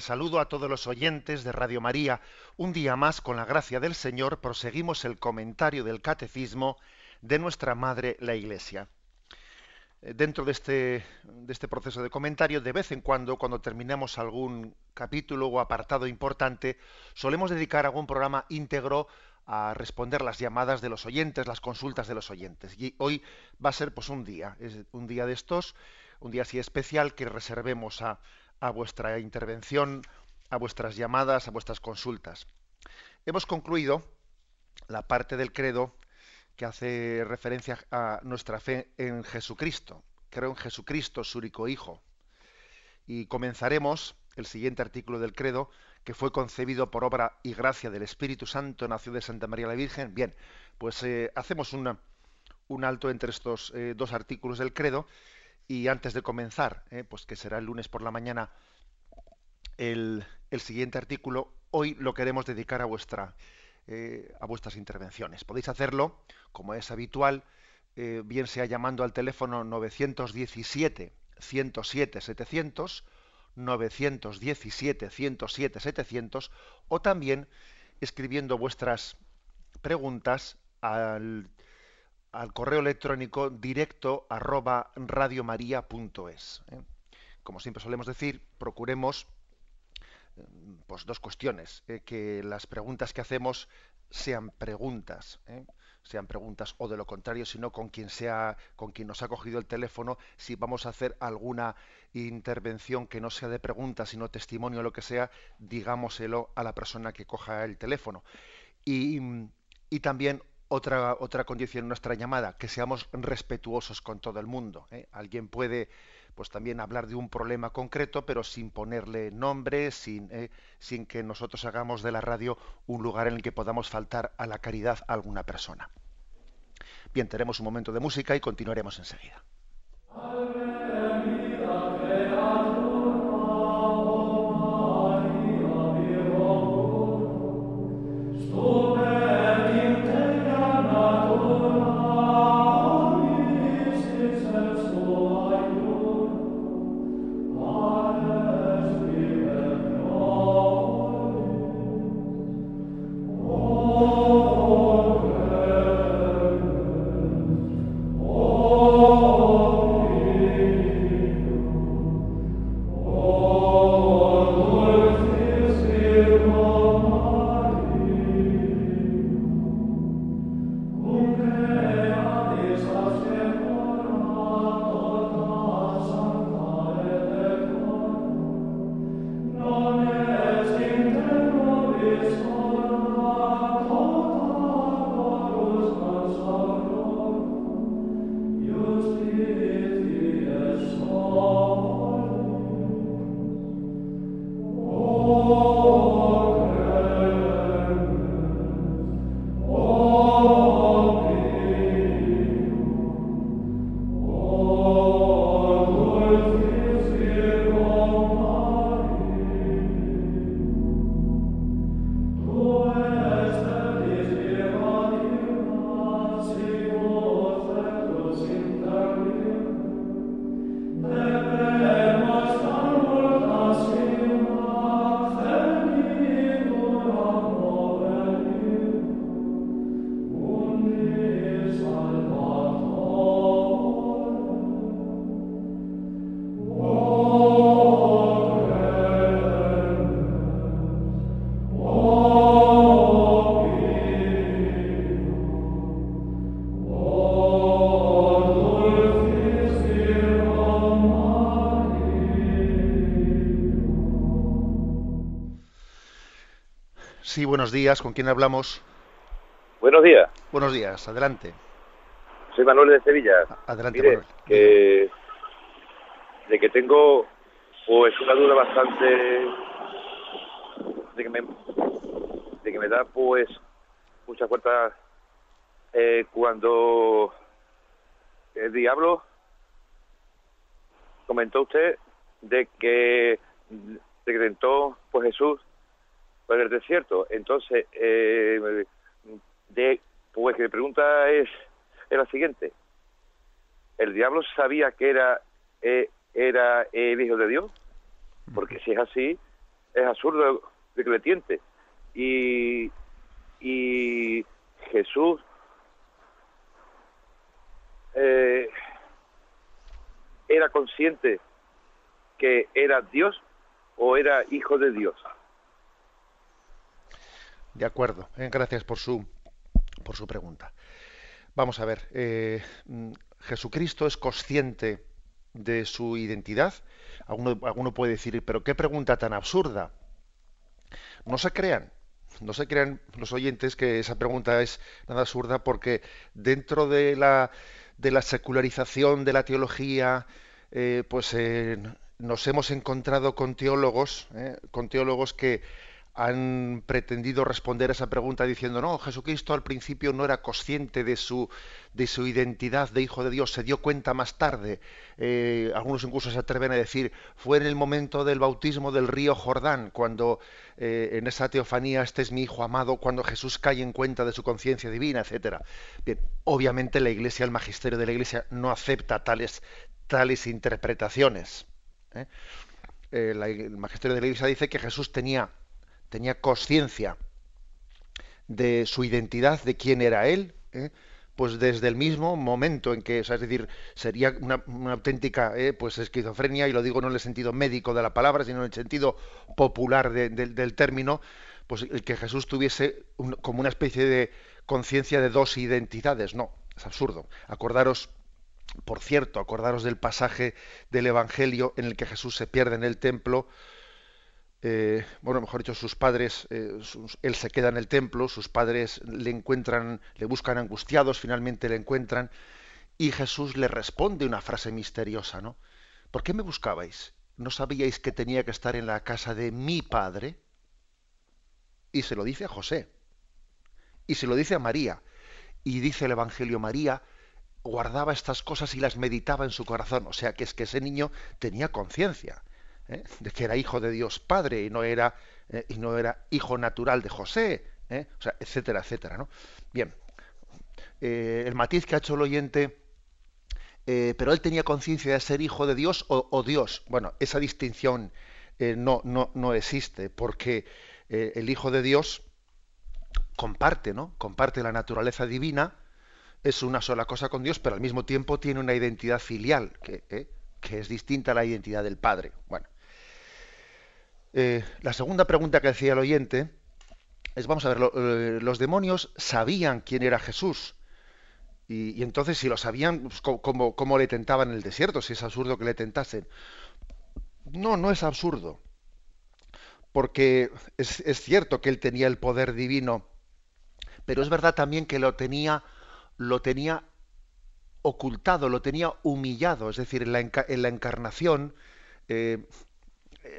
Saludo a todos los oyentes de Radio María. Un día más, con la gracia del Señor, proseguimos el comentario del Catecismo de nuestra Madre, la Iglesia. Eh, dentro de este, de este proceso de comentario, de vez en cuando, cuando terminamos algún capítulo o apartado importante, solemos dedicar algún programa íntegro a responder las llamadas de los oyentes, las consultas de los oyentes. Y hoy va a ser pues un día, es un día de estos, un día así especial que reservemos a, a vuestra intervención, a vuestras llamadas, a vuestras consultas. Hemos concluido la parte del credo que hace referencia a nuestra fe en Jesucristo. Creo en Jesucristo, su único Hijo. Y comenzaremos el siguiente artículo del credo, que fue concebido por obra y gracia del Espíritu Santo, nació de Santa María la Virgen. Bien, pues eh, hacemos un alto entre estos eh, dos artículos del credo y antes de comenzar, eh, pues que será el lunes por la mañana, el, siguiente artículo, hoy lo queremos dedicar a, vuestra, eh, a vuestras intervenciones. Podéis hacerlo, como es habitual, eh, bien sea llamando al teléfono 917 107 700, 917 107 700, o también escribiendo vuestras preguntas al al correo electrónico directo arroba radiomaria.es. ¿eh? Como siempre solemos decir, procuremos eh, pues dos cuestiones, eh, que las preguntas que hacemos sean preguntas, sean preguntas o de lo contrario, sino con quien sea, con quien nos ha cogido el teléfono, si vamos a hacer alguna intervención que no sea de preguntas, sino testimonio o lo que sea, digámoselo a la persona que coja el teléfono. Y, y también otra, otra condición nuestra llamada, que seamos respetuosos con todo el mundo. ¿eh? Alguien puede pues también hablar de un problema concreto, pero sin ponerle nombre, sin, ¿eh? sin que nosotros hagamos de la radio un lugar en el que podamos faltar a la caridad a alguna persona. Bien, tenemos un momento de música y continuaremos enseguida. Buenos días. ¿Con quién hablamos? Buenos días. Buenos días, adelante. Soy Manuel de Sevilla. Adelante, Que, de que tengo Pues una duda bastante de que me, de que me da pues muchas vueltas eh, cuando el diablo comentó usted de que se tentó pues Jesús por el desierto. Entonces, eh, de, pues mi pregunta es, es la siguiente. ¿El diablo sabía que era, eh, era el Hijo de Dios? Porque si es así, es absurdo de que le tiente. Y, y Jesús eh, era consciente que era Dios o era hijo de Dios. De acuerdo. Eh, gracias por su por su pregunta. Vamos a ver. Eh, mm, Jesucristo es consciente de su identidad. Alguno, puede decir, pero qué pregunta tan absurda. No se crean, no se crean los oyentes que esa pregunta es nada absurda porque dentro de la, de la secularización de la teología, eh, pues nos hemos encontrado con teólogos, con teólogos que han pretendido responder a esa pregunta diciendo no Jesucristo al principio no era consciente de su de su identidad de hijo de Dios se dio cuenta más tarde eh, algunos incluso se atreven a decir fue en el momento del bautismo del río Jordán cuando eh, en esa teofanía este es mi hijo amado cuando Jesús cae en cuenta de su conciencia divina etcétera bien obviamente la Iglesia el magisterio de la Iglesia no acepta tales tales interpretaciones ¿eh? el magisterio de la Iglesia dice que Jesús tenía tenía conciencia de su identidad, de quién era él, ¿eh? pues desde el mismo momento en que, es decir, sería una, auténtica ¿eh? pues esquizofrenia, y lo digo no en el sentido médico de la palabra, sino en el sentido popular del término, pues el que Jesús tuviese como una especie de conciencia de dos identidades. No, es absurdo. Acordaros, por cierto, acordaros del pasaje del Evangelio en el que Jesús se pierde en el templo, eh, bueno, mejor dicho, sus padres, eh, él se queda en el templo, sus padres le encuentran, le buscan angustiados, finalmente le encuentran, y Jesús le responde una frase misteriosa, ¿no? ¿Por qué me buscabais? ¿No sabíais que tenía que estar en la casa de mi padre? Y se lo dice a José, y se lo dice a María, y dice el Evangelio María, guardaba estas cosas y las meditaba en su corazón, o sea que es que ese niño tenía conciencia ¿eh? de que era hijo de Dios Padre y no era, eh, y no era hijo natural de José, ¿eh? o sea, etcétera, etcétera. ¿no? Bien, el matiz que ha hecho el oyente, pero él tenía conciencia de ser hijo de Dios o, Dios. Bueno, esa distinción no, no, no existe, porque el hijo de Dios comparte, ¿no? Comparte la naturaleza divina, es una sola cosa con Dios, pero al mismo tiempo tiene una identidad filial que, que es distinta a la identidad del Padre. Bueno, eh, la segunda pregunta que decía el oyente es, vamos a ver, eh, los demonios sabían quién era Jesús. Y, entonces, si lo sabían, pues, ¿cómo, le tentaban en el desierto? Si es absurdo que le tentasen. No, no es absurdo. Porque es, cierto que él tenía el poder divino, pero es verdad también que lo tenía, lo tenía ocultado, lo tenía humillado. Es decir, en la, en la encarnación, eh,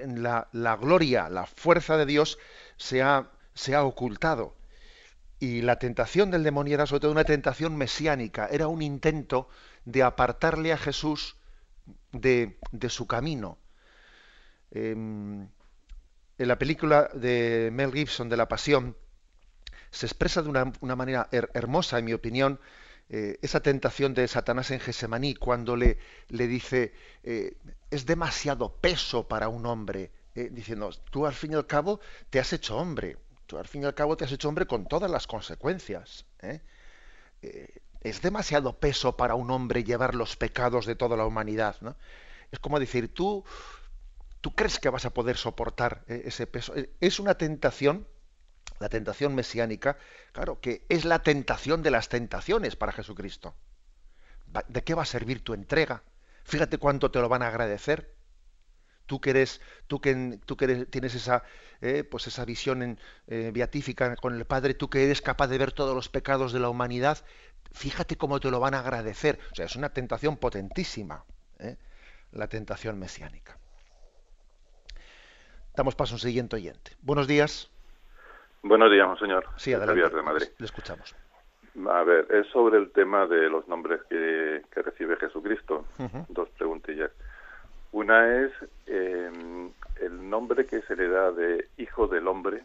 la, gloria, la fuerza de Dios se ha, se ha ocultado. Y la tentación del demonio era sobre todo una tentación mesiánica, era un intento de apartarle a Jesús de, de su camino. Em, en la película de Mel Gibson de La Pasión se expresa de una, una manera hermosa, en mi opinión, eh, esa tentación de Satanás en Gesemaní cuando le, le dice eh, es demasiado peso para un hombre, eh, diciendo tú al fin y al cabo te has hecho hombre, tú al fin y al cabo te has hecho hombre con todas las consecuencias. es demasiado peso para un hombre llevar los pecados de toda la humanidad. Es como decir, tú, tú crees que vas a poder soportar ese peso. Es una tentación la tentación mesiánica, claro, que es la tentación de las tentaciones para Jesucristo. ¿De qué va a servir tu entrega? Fíjate cuánto te lo van a agradecer. Tú que eres, tú que, tú que tienes esa, eh, pues esa visión en, eh, beatífica con el Padre, tú que eres capaz de ver todos los pecados de la humanidad, fíjate cómo te lo van a agradecer. O sea, es una tentación potentísima, ¿eh? la tentación mesiánica. damos paso a un siguiente oyente. Buenos días. Buenos días, señor. Sí, adelante. de Madrid. Le escuchamos. A ver, es sobre el tema de los nombres que, recibe Jesucristo. Dos preguntillas. Una es eh, el nombre que se le da de Hijo del Hombre.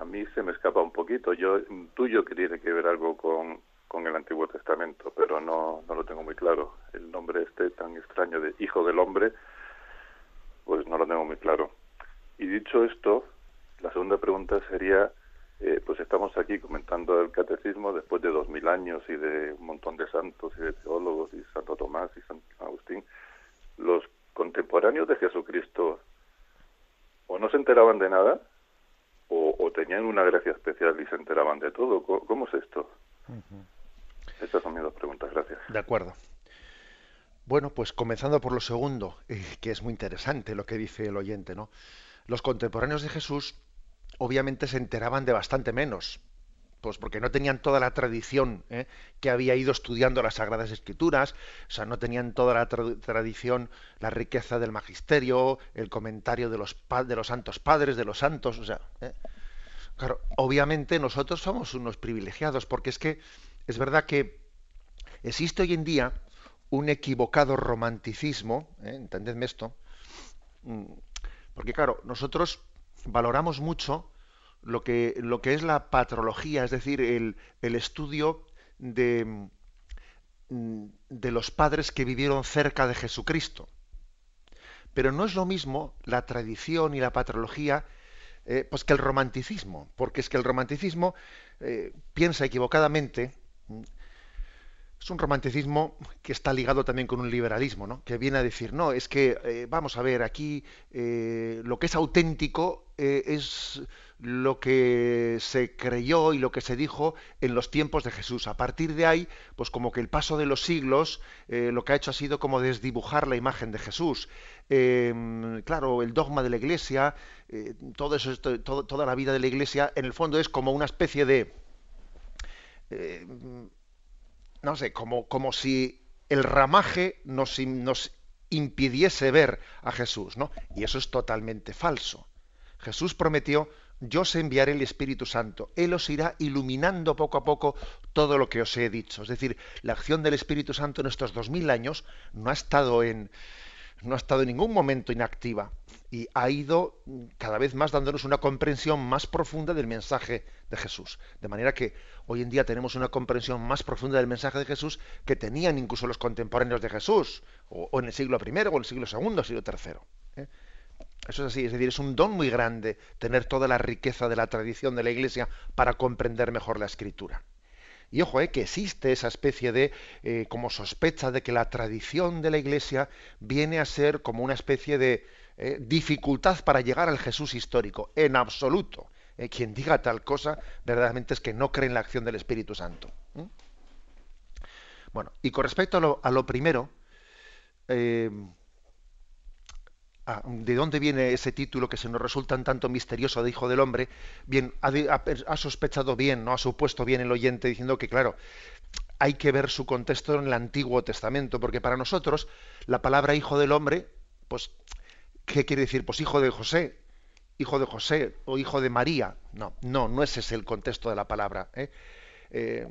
A mí se me escapa un poquito. Yo tuyo que tiene que ver algo con, con el Antiguo Testamento, pero no, no lo tengo muy claro. El nombre este tan extraño de Hijo del Hombre, pues no lo tengo muy claro. Y dicho esto, la segunda pregunta sería, eh, pues estamos aquí comentando el catecismo después de dos mil años y de un montón de santos y de teólogos y Santo Tomás y San Agustín. Los contemporáneos de Jesucristo o no se enteraban de nada o, tenían una gracia especial y se enteraban de todo. ¿Cómo, es esto? Estas son mis dos preguntas. Gracias. De acuerdo. Bueno, pues comenzando por lo segundo, eh, que es muy interesante lo que dice el oyente, ¿no? Los contemporáneos de Jesús obviamente se enteraban de bastante menos, pues porque no tenían toda la tradición ¿eh? que había ido estudiando las Sagradas Escrituras, o sea, no tenían toda la tradición, la riqueza del magisterio, el comentario de los, de los santos padres, de los santos, o sea, ¿eh? claro, obviamente nosotros somos unos privilegiados, porque es que es verdad que existe hoy en día un equivocado romanticismo, ¿eh? entendedme esto, mm, porque claro, nosotros valoramos mucho lo que, lo que es la patrología, es decir, el, el estudio de, mm, de los padres que vivieron cerca de Jesucristo. Pero no es lo mismo la tradición y la patrología eh, pues que el romanticismo, porque es que el romanticismo eh, piensa equivocadamente mm, es un romanticismo que está ligado también con un liberalismo, ¿no? que viene a decir, no, es que, eh, vamos a ver, aquí lo que es auténtico es lo que se creyó y lo que se dijo en los tiempos de Jesús. A partir de ahí, pues como que el paso de los siglos lo que ha hecho ha sido como desdibujar la imagen de Jesús. Em, claro, el dogma de la Iglesia, todo eso, toda la vida de la Iglesia, en el fondo es como una especie de no sé, como, como si el ramaje nos, nos impidiese ver a Jesús, ¿no? Y eso es totalmente falso. Jesús prometió, yo os enviaré el Espíritu Santo. Él os irá iluminando poco a poco todo lo que os he dicho. Es decir, la acción del Espíritu Santo en estos dos mil años no ha estado en, no ha estado en ningún momento inactiva y ha ido cada vez más dándonos una comprensión más profunda del mensaje de Jesús. De manera que hoy en día tenemos una comprensión más profunda del mensaje de Jesús que tenían incluso los contemporáneos de Jesús, o, en el siglo I, o en el siglo II, o siglo III. Eso es así, es decir, es un don muy grande tener toda la riqueza de la tradición de la Iglesia para comprender mejor la Escritura. Y ojo, eh, que existe esa especie de, eh, como sospecha de que la tradición de la Iglesia viene a ser como una especie de eh, dificultad para llegar al Jesús histórico. En absoluto. quien diga tal cosa, verdaderamente es que no cree en la acción del Espíritu Santo. Bueno, y con respecto a lo primero, Ah, ¿De dónde viene ese título que se nos resulta un tanto misterioso de Hijo del Hombre? Bien, ha, sospechado bien, no ha supuesto bien el oyente diciendo que, claro, hay que ver su contexto en el Antiguo Testamento, porque para nosotros la palabra Hijo del Hombre, pues, ¿qué quiere decir? Pues hijo de José, hijo de José o hijo de María. No, no, no ese es el contexto de la palabra. ¿eh? Eh,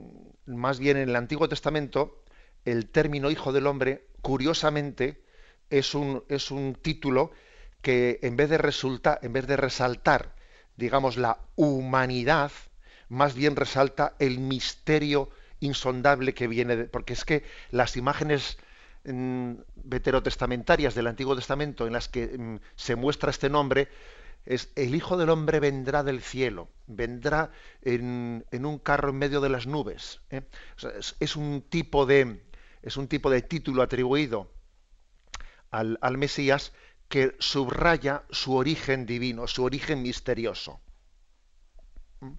más bien en el Antiguo Testamento, el término Hijo del Hombre, curiosamente, es un, es un título que en vez de resulta, en vez de resaltar, digamos, la humanidad, más bien resalta el misterio insondable que viene de, porque es que las imágenes mm, veterotestamentarias del Antiguo Testamento en las que mm, se muestra este nombre es el Hijo del Hombre vendrá del cielo, vendrá en, un carro en medio de las nubes. ¿eh? es, un tipo de es un tipo de título atribuido al, Mesías que subraya su origen divino, su origen misterioso. ¿Mm?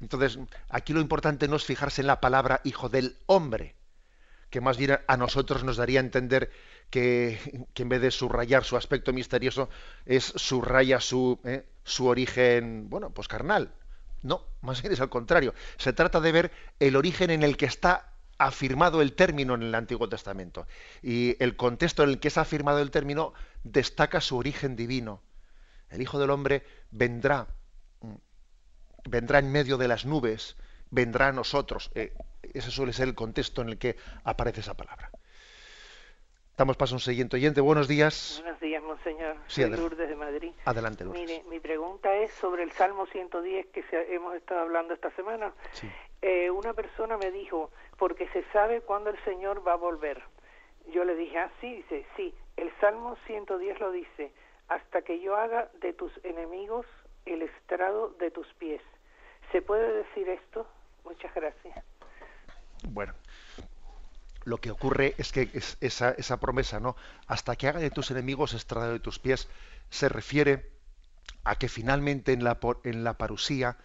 Entonces, aquí lo importante no es fijarse en la palabra hijo del hombre, que más bien a nosotros nos daría a entender que, en vez de subrayar su aspecto misterioso, es subraya su, ¿eh? su origen, bueno, pues carnal. No, más bien es al contrario. Se trata de ver el origen en el que está afirmado el término en el Antiguo Testamento. Y el contexto en el que es afirmado el término destaca su origen divino. El Hijo del Hombre vendrá, mm, vendrá en medio de las nubes, vendrá a nosotros. Eh, ese suele ser el contexto en el que aparece esa palabra. Damos paso a un siguiente oyente. Buenos días. Buenos días, monseñor. Sí, Soy Lourdes de Madrid. Adelante, Lourdes. Mire, mi pregunta es sobre el Salmo 110 que se- hemos estado hablando esta semana. Sí. Eh, una persona me dijo, porque se sabe cuándo el Señor va a volver. Yo le dije, ah, sí, dice, sí, el Salmo 110 lo dice, hasta que yo haga de tus enemigos el estrado de tus pies. ¿Se puede decir esto? Muchas gracias. Bueno, lo que ocurre es que es- esa, esa promesa, ¿no? Hasta que haga de tus enemigos estrado de tus pies, se refiere a que finalmente en la, en la parusía,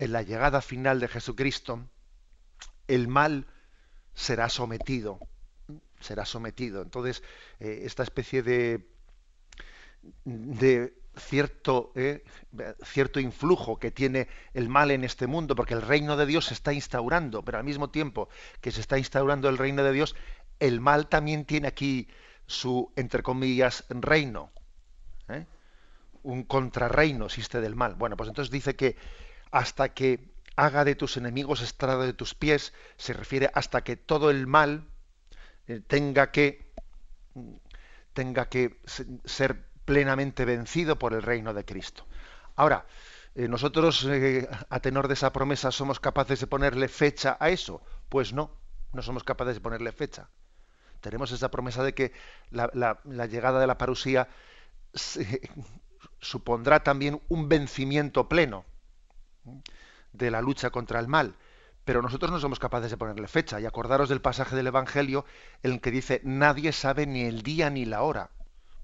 en la llegada final de Jesucristo, el mal será sometido, será sometido. Entonces, eh, esta especie de, cierto, eh, cierto influjo que tiene el mal en este mundo, porque el reino de Dios se está instaurando, pero al mismo tiempo que se está instaurando el reino de Dios, el mal también tiene aquí su, entre comillas, reino. ¿eh? Un contrarreino existe del mal. Bueno, pues entonces dice que hasta que haga de tus enemigos estrado de tus pies, se refiere hasta que todo el mal eh, tenga que tenga que se- ser plenamente vencido por el reino de Cristo. Ahora, eh, nosotros, eh, a tenor de esa promesa, ¿somos capaces de ponerle fecha a eso? Pues no, no somos capaces de ponerle fecha. Tenemos esa promesa de que la, la- la llegada de la parusía se- supondrá también un vencimiento pleno de la lucha contra el mal. Pero nosotros no somos capaces de ponerle fecha. Y acordaros del pasaje del Evangelio en el que dice, nadie sabe ni el día ni la hora.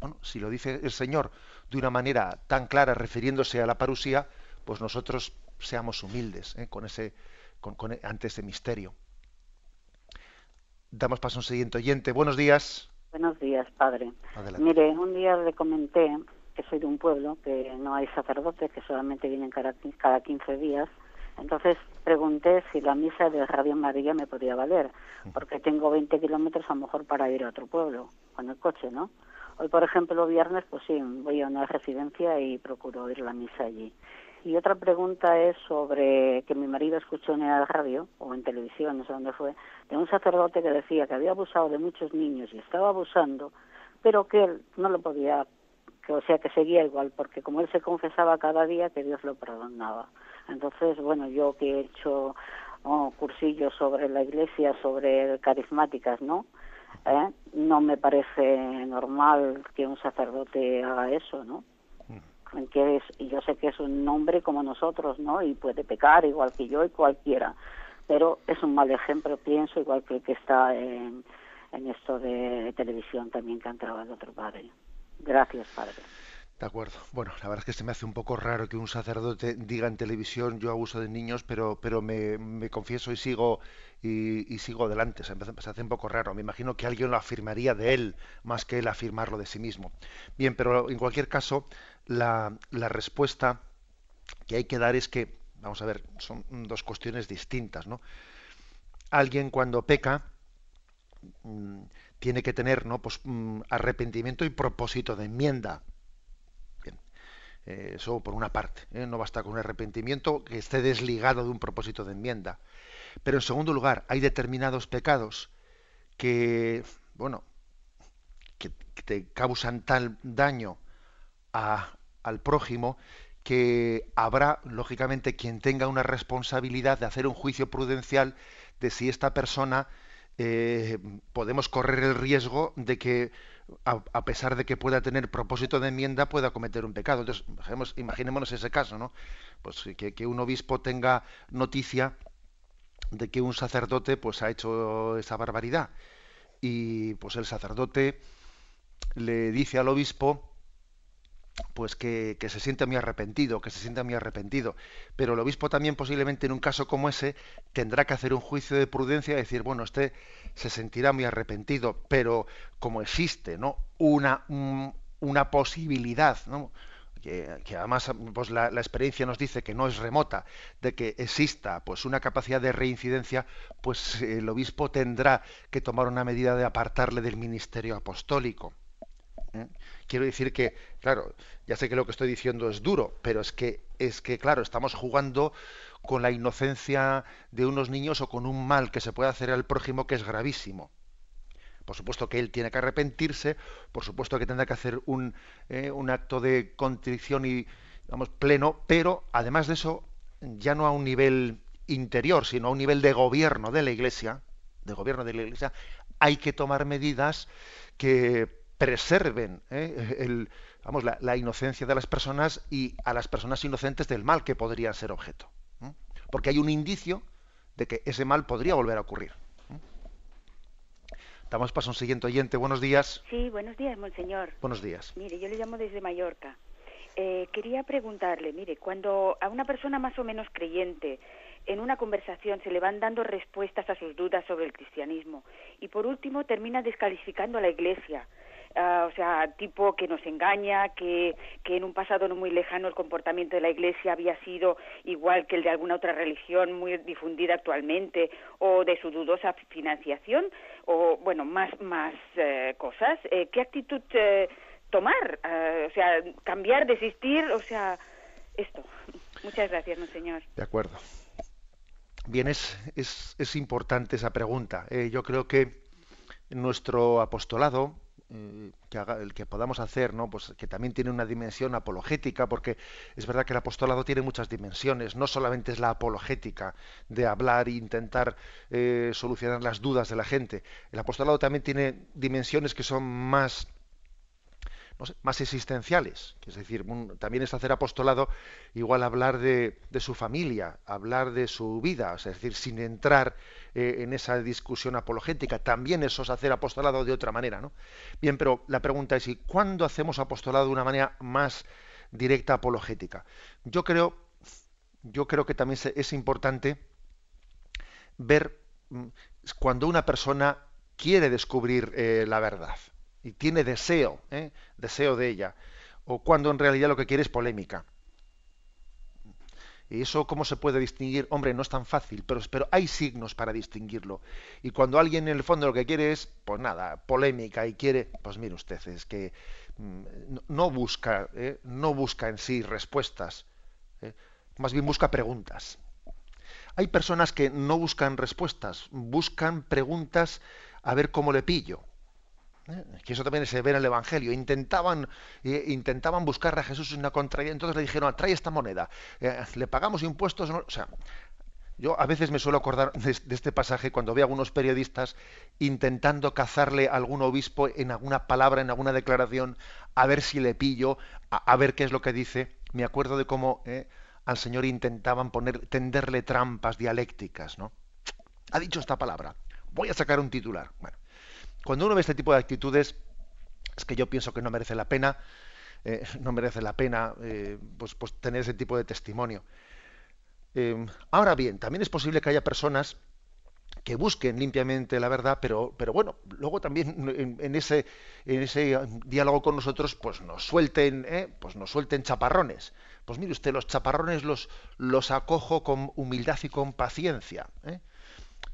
Bueno, si lo dice el Señor de una manera tan clara refiriéndose a la parusía, pues nosotros seamos humildes ¿eh? con ese, con, con- ante ese misterio. Damos paso a un siguiente oyente. Buenos días. Buenos días, padre. Adelante. Mire, un día le comenté que soy de un pueblo que no hay sacerdotes, que solamente vienen cada, cada 15 días. Entonces pregunté si la misa de Radio María me podía valer, porque tengo 20 kilómetros a lo mejor para ir a otro pueblo, con el coche, ¿no? Hoy, por ejemplo, viernes, pues sí, voy a una residencia y procuro a la misa allí. Y otra pregunta es sobre que mi marido escuchó en la radio o en televisión, no sé dónde fue, de un sacerdote que decía que había abusado de muchos niños y estaba abusando, pero que él no lo podía, que o sea que seguía igual, porque como él se confesaba cada día que Dios lo perdonaba. Entonces, bueno, yo que he hecho oh, cursillos sobre la iglesia, sobre carismáticas, ¿no? ¿Eh? No me parece normal que un sacerdote haga eso, ¿no? que es, yo sé que es un hombre como nosotros, ¿no? Y puede pecar igual que yo y cualquiera, pero es un mal ejemplo, pienso, igual que el que está en, en esto de televisión también que ha entrado el otro padre. Gracias, padre. De acuerdo. Bueno, la verdad es que se me hace un poco raro que un sacerdote diga en televisión yo abuso de niños, pero, pero me, me confieso y sigo y, y sigo adelante. Se hace un poco raro. Me imagino que alguien lo afirmaría de él más que él afirmarlo de sí mismo. Bien, pero en cualquier caso, la, la respuesta que hay que dar es que, vamos a ver, son dos cuestiones distintas, ¿no? Alguien cuando peca mm, tiene que tener ¿no? pues, mm, arrepentimiento y propósito de enmienda. Eh, eso por una parte. ¿eh? No basta con un arrepentimiento que esté desligado de un propósito de enmienda. Pero en segundo lugar, hay determinados pecados que, bueno, que te causan tal daño a- al prójimo que habrá, lógicamente, quien tenga una responsabilidad de hacer un juicio prudencial de si esta persona eh, podemos correr el riesgo de que, a, pesar de que pueda tener propósito de enmienda, pueda cometer un pecado. Entonces, imaginémonos ese caso, ¿no? Pues que, que un obispo tenga noticia de que un sacerdote pues ha hecho esa barbaridad y pues el sacerdote le dice al obispo pues que, que se siente muy arrepentido, que se siente muy arrepentido. Pero el obispo también posiblemente en un caso como ese tendrá que hacer un juicio de prudencia y decir, bueno, este se sentirá muy arrepentido, pero como existe ¿no? una, un- una posibilidad, ¿no? que, que además pues la, la experiencia nos dice que no es remota, de que exista pues una capacidad de reincidencia, pues el obispo tendrá que tomar una medida de apartarle del ministerio apostólico. ¿Eh? Quiero decir que, claro, ya sé que lo que estoy diciendo es duro, pero es que, es que, claro, estamos jugando con la inocencia de unos niños o con un mal que se puede hacer al prójimo que es gravísimo. Por supuesto que él tiene que arrepentirse, por supuesto que tendrá que hacer un, eh, un acto de contrición y, vamos, pleno, pero además de eso, ya no a un nivel interior, sino a un nivel de gobierno de la Iglesia, de gobierno de la Iglesia, hay que tomar medidas que preserven ¿eh? el, vamos, la, inocencia de las personas y a las personas inocentes del mal que podrían ser objeto. Porque hay un indicio de que ese mal podría volver a ocurrir. Damos paso a un siguiente oyente. Buenos días. Sí, buenos días, monseñor. Buenos días. Mire, yo le llamo desde Mallorca. Eh, quería preguntarle, mire, cuando a una persona más o menos creyente en una conversación se le van dando respuestas a sus dudas sobre el cristianismo y por último termina descalificando a la Iglesia, Ah, o sea, tipo que nos engaña, que, que en un pasado no muy lejano el comportamiento de la Iglesia había sido igual que el de alguna otra religión muy difundida actualmente, o de su dudosa financiación, o bueno, más, más eh, cosas. Eh, ¿Qué actitud eh, tomar? Ah, o sea, cambiar, desistir, o sea, esto. Muchas gracias, monseñor. De acuerdo. Bien, es, es, es importante esa pregunta. yo creo que nuestro apostolado, que haga, el que podamos hacer, ¿no? Pues que también tiene una dimensión apologética, porque es verdad que el apostolado tiene muchas dimensiones, no solamente es la apologética de hablar e intentar eh, solucionar las dudas de la gente. El apostolado también tiene dimensiones que son más más existenciales. Es decir, también es hacer apostolado igual hablar de, su familia, hablar de su vida, es decir, sin entrar eh, en esa discusión apologética. También eso es hacer apostolado de otra manera. ¿no? Bien, pero la pregunta es, ¿y cuándo hacemos apostolado de una manera más directa apologética? Yo creo, yo creo que también es importante ver mm, cuando una persona quiere descubrir eh, la verdad y tiene deseo, ¿eh? deseo de ella, o cuando en realidad lo que quiere es polémica. ¿Y eso cómo se puede distinguir? Hombre, no es tan fácil, pero, pero hay signos para distinguirlo. Y cuando alguien en el fondo lo que quiere es, pues nada, polémica y quiere, pues mire usted, es que mm, no busca, ¿eh? no busca en sí respuestas, ¿eh? más bien busca preguntas. Hay personas que no buscan respuestas, buscan preguntas a ver cómo le pillo. ¿Eh? que eso también se ve en el Evangelio, intentaban, eh, intentaban buscar a Jesús una contraria, entonces le dijeron, trae esta moneda, eh, le pagamos impuestos, o sea, yo a veces me suelo acordar de, este pasaje cuando veo a algunos periodistas intentando cazarle a algún obispo en alguna palabra, en alguna declaración, a ver si le pillo, a, ver qué es lo que dice. Me acuerdo de cómo al Señor intentaban poner, tenderle trampas dialécticas, ¿no? Ha dicho esta palabra. Voy a sacar un titular. Bueno, cuando uno ve este tipo de actitudes, es que yo pienso que no merece la pena, eh, no merece la pena eh, pues, pues, tener ese tipo de testimonio. Eh, ahora bien, también es posible que haya personas que busquen limpiamente la verdad, pero, pero bueno, luego también en, ese, en ese diálogo con nosotros, pues nos suelten, pues nos suelten chaparrones. Pues mire usted, los chaparrones los, los acojo con humildad y con paciencia.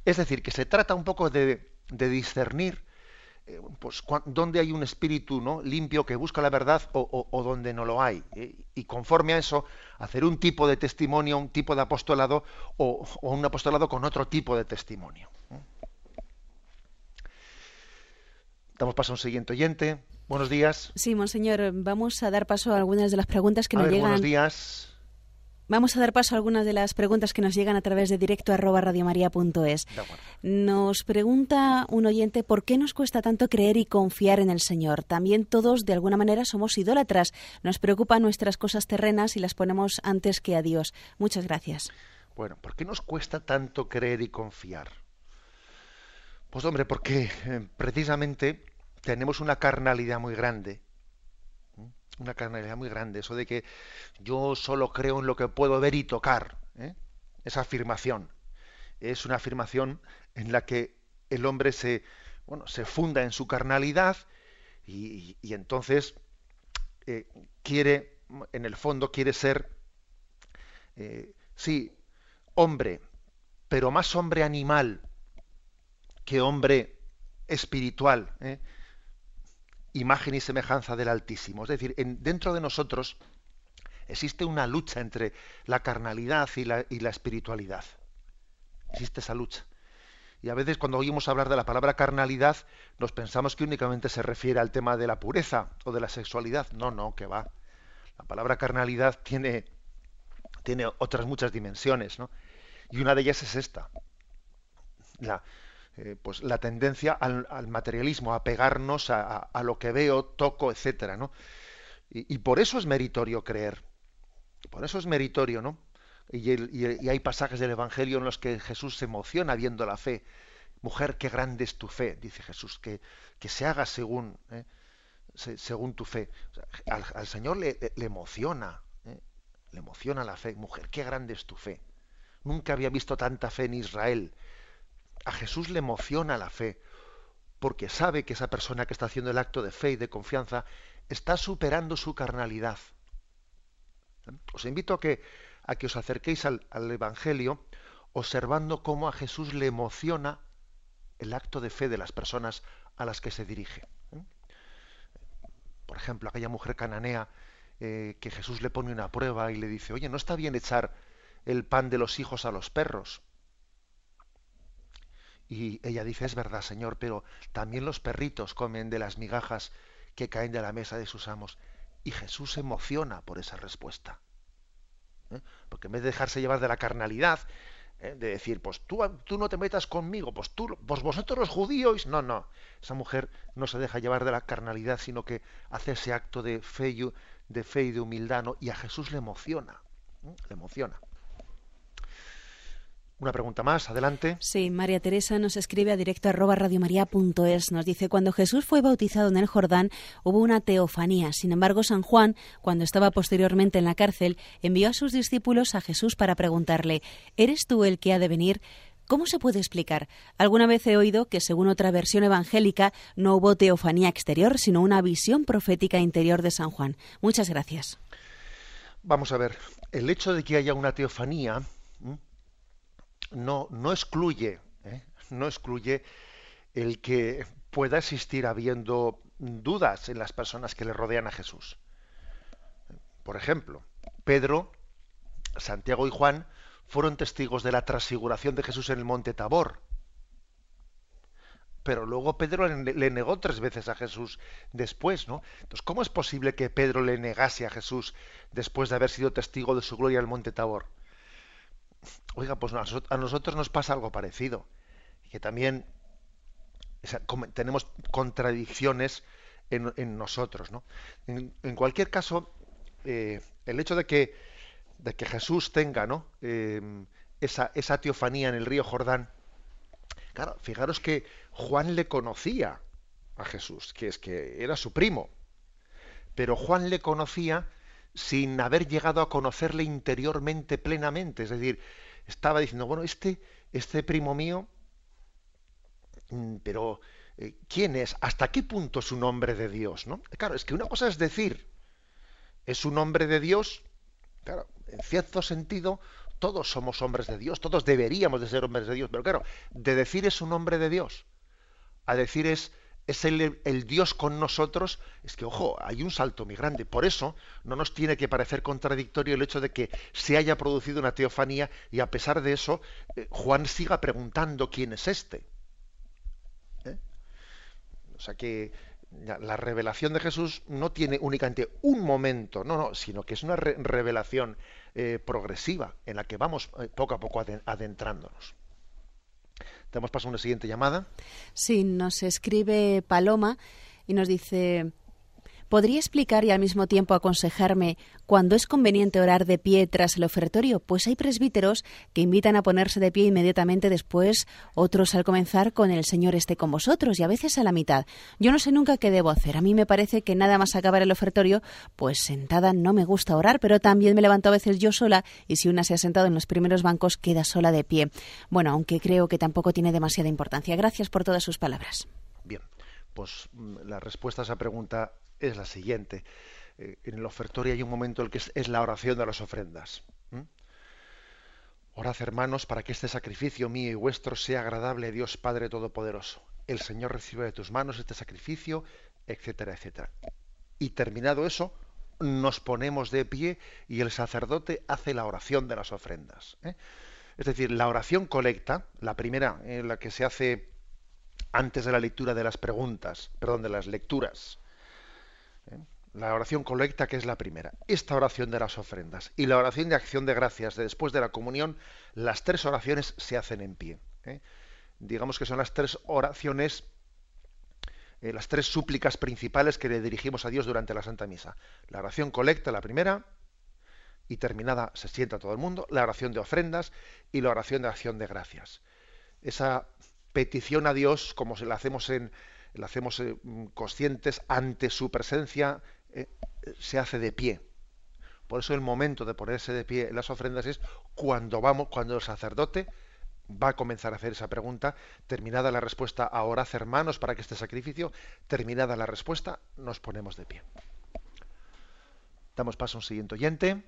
Es decir, que se trata un poco de discernir eh, pues donde hay un espíritu ¿no? limpio que busca la verdad o, donde no lo hay. ¿eh? Y conforme a eso, hacer un tipo de testimonio, un tipo de apostolado o, un apostolado con otro tipo de testimonio. ¿eh? Damos paso a un siguiente oyente. Buenos días. Sí, monseñor, vamos a dar paso a algunas de las preguntas que nos llegan. Buenos días. Vamos a dar paso a algunas de las preguntas que nos llegan a través de directo arroba Nos pregunta un oyente por qué nos cuesta tanto creer y confiar en el Señor. También todos de alguna manera somos idólatras. Nos preocupan nuestras cosas terrenas y las ponemos antes que a Dios. Muchas gracias. Bueno, ¿por qué nos cuesta tanto creer y confiar? Pues hombre, porque eh, precisamente tenemos una carnalidad muy grande una carnalidad muy grande, eso de que yo solo creo en lo que puedo ver y tocar. ¿eh? Esa afirmación es una afirmación en la que el hombre se, bueno, se funda en su carnalidad y, entonces eh, quiere, en el fondo quiere ser, eh, sí, hombre, pero más hombre animal que hombre espiritual. Imagen y semejanza del Altísimo. Es decir, dentro de nosotros existe una lucha entre la carnalidad y la, y la espiritualidad. Existe esa lucha. Y a veces cuando oímos hablar de la palabra carnalidad, nos pensamos que únicamente se refiere al tema de la pureza o de la sexualidad. No, no, que va. La palabra carnalidad tiene, tiene otras muchas dimensiones, ¿no? Y una de ellas es esta. La, eh, pues la tendencia al, materialismo, a pegarnos a, lo que veo, toco, etcétera, ¿no? Y, por eso es meritorio creer. Por eso es meritorio, ¿no? Y, hay pasajes del Evangelio en los que Jesús se emociona viendo la fe. Mujer, qué grande es tu fe, dice Jesús, que, que se haga según, ¿eh? según tu fe. al, Señor le, emociona, ¿eh? le emociona la fe. Mujer, qué grande es tu fe. Nunca había visto tanta fe en Israel. A Jesús le emociona la fe, porque sabe que esa persona que está haciendo el acto de fe y de confianza está superando su carnalidad. Os invito a que a que os acerquéis al, Evangelio observando cómo a Jesús le emociona el acto de fe de las personas a las que se dirige. Por ejemplo, aquella mujer cananea eh, que Jesús le pone una prueba y le dice, oye, no está bien echar el pan de los hijos a los perros. Y ella dice, es verdad, Señor, pero también los perritos comen de las migajas que caen de la mesa de sus amos. Y Jesús se emociona por esa respuesta. ¿eh? Porque en vez de dejarse llevar de la carnalidad, ¿eh? de decir, pues tú, tú no te metas conmigo, pues tú, pues vosotros los judíos, no, no, esa mujer no se deja llevar de la carnalidad, sino que hace ese acto de fe de, fe y de humildad, y a Jesús le emociona, ¿eh? le emociona. Una pregunta más, adelante. Sí, María Teresa nos escribe a directo arroba radiomaria.es. Nos dice, cuando Jesús fue bautizado en el Jordán hubo una teofanía. Sin embargo, San Juan, cuando estaba posteriormente en la cárcel, envió a sus discípulos a Jesús para preguntarle, ¿eres tú el que ha de venir? ¿Cómo se puede explicar? Alguna vez he oído que, según otra versión evangélica, no hubo teofanía exterior, sino una visión profética interior de San Juan. Muchas gracias. Vamos a ver, el hecho de que haya una teofanía no, excluye, ¿eh? no excluye el que pueda existir habiendo dudas en las personas que le rodean a Jesús. Por ejemplo, Pedro, Santiago y Juan fueron testigos de la transfiguración de Jesús en el monte Tabor. Pero luego Pedro le negó tres veces a Jesús después, ¿no? Entonces, ¿cómo es posible que Pedro le negase a Jesús después de haber sido testigo de su gloria en el monte Tabor? Oiga, pues a nosotros nos pasa algo parecido, que también tenemos contradicciones en, nosotros. ¿no? En, cualquier caso, eh, el hecho de que, de que Jesús tenga ¿no? Em, esa, esa teofanía en el río Jordán, claro, fijaros que Juan le conocía a Jesús, que es que era su primo, pero Juan le conocía sin haber llegado a conocerle interiormente plenamente. Es decir, estaba diciendo, bueno, este, este primo mío, mm, pero eh, ¿quién es? ¿Hasta qué punto es un hombre de Dios? ¿no? Claro, es que una cosa es decir, es un hombre de Dios, claro, en cierto sentido, todos somos hombres de Dios, todos deberíamos de ser hombres de Dios, pero claro, de decir es un hombre de Dios, a decir es es el, Dios con nosotros, es que, ojo, hay un salto muy grande. Por eso no nos tiene que parecer contradictorio el hecho de que se haya producido una teofanía y a pesar de eso eh, Juan siga preguntando quién es este. ¿Eh? O sea que la revelación de Jesús no tiene únicamente un momento, no, no, sino que es una revelación eh, progresiva en la que vamos poco a poco adentrándonos. Tenemos paso a una siguiente llamada. Sí, nos escribe Paloma y nos dice, ¿Podría explicar y al mismo tiempo aconsejarme cuándo es conveniente orar de pie tras el ofertorio? Pues hay presbíteros que invitan a ponerse de pie inmediatamente después, otros al comenzar con el Señor esté con vosotros y a veces a la mitad. Yo no sé nunca qué debo hacer. A mí me parece que nada más acabar el ofertorio, pues sentada no me gusta orar, pero también me levanto a veces yo sola y si una se ha sentado en los primeros bancos queda sola de pie. Bueno, aunque creo que tampoco tiene demasiada importancia. Gracias por todas sus palabras. Bien, pues mm, la respuesta a esa pregunta es la siguiente. Eh, en el ofertorio hay un momento en el que es, la oración de las ofrendas. Orad, hermanos, para que este sacrificio mío y vuestro sea agradable a Dios Padre Todopoderoso. El Señor recibe de tus manos este sacrificio etcétera, etcétera. Y terminado eso, nos ponemos de pie y el sacerdote hace la oración de las ofrendas. ¿eh? Es decir, la oración colecta, la primera, en la que se hace antes de la lectura de las preguntas, perdón, de las lecturas. ¿eh? La oración colecta, que es la primera. Esta oración de las ofrendas y la oración de acción de gracias de después de la comunión, las tres oraciones se hacen en pie. ¿eh? Digamos que son las tres oraciones eh, las tres súplicas principales que le dirigimos a Dios durante la Santa Misa. La oración colecta, la primera, y terminada se sienta todo el mundo, la oración de ofrendas y la oración de acción de gracias. Esa petición a Dios, como se la hacemos en, la hacemos eh, conscientes ante su presencia, eh, se hace de pie. Por eso el momento de ponerse de pie en las ofrendas es cuando vamos, cuando el sacerdote va a comenzar a hacer esa pregunta. Terminada la respuesta, ahora hermanos para que este sacrificio. Terminada la respuesta, nos ponemos de pie. Damos paso a un siguiente oyente.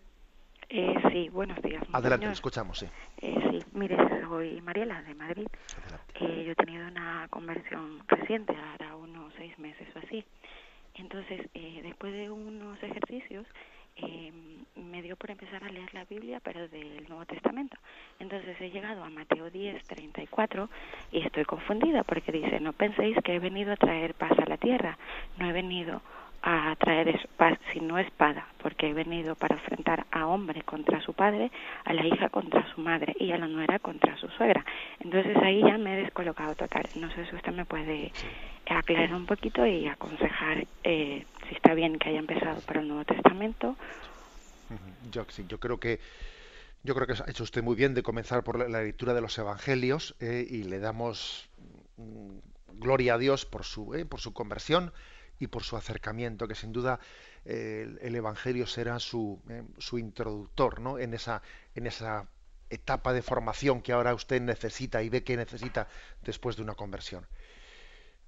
Eh, sí, buenos días. Adelante, escuchamos, sí. Sí, mire, soy Mariela de Madrid. Eh, yo he tenido una conversión reciente, ahora unos seis meses o así. Entonces, eh, después de unos ejercicios, eh, me dio por empezar a leer la Biblia, pero del Nuevo Testamento. Entonces he llegado a Mateo 10, 34 y estoy confundida porque dice, no penséis que he venido a traer paz a la tierra, no he venido a traer paz sino espada, porque he venido para enfrentar a hombre contra su padre, a la hija contra su madre y a la nuera contra su suegra. Entonces ahí ya me he descolocado total. No sé si usted me puede aclarar un poquito y aconsejar eh, si está bien que haya empezado por el Nuevo Testamento. Yo, sí, yo creo que yo creo que ha hecho usted muy bien de comenzar por la, lectura de los Evangelios eh, y le damos mm, gloria a Dios por su eh, por su conversión y por su acercamiento, que sin duda eh, el, Evangelio será su, su introductor ¿no? en, esa, en esa etapa de formación que ahora usted necesita y ve que necesita después de una conversión.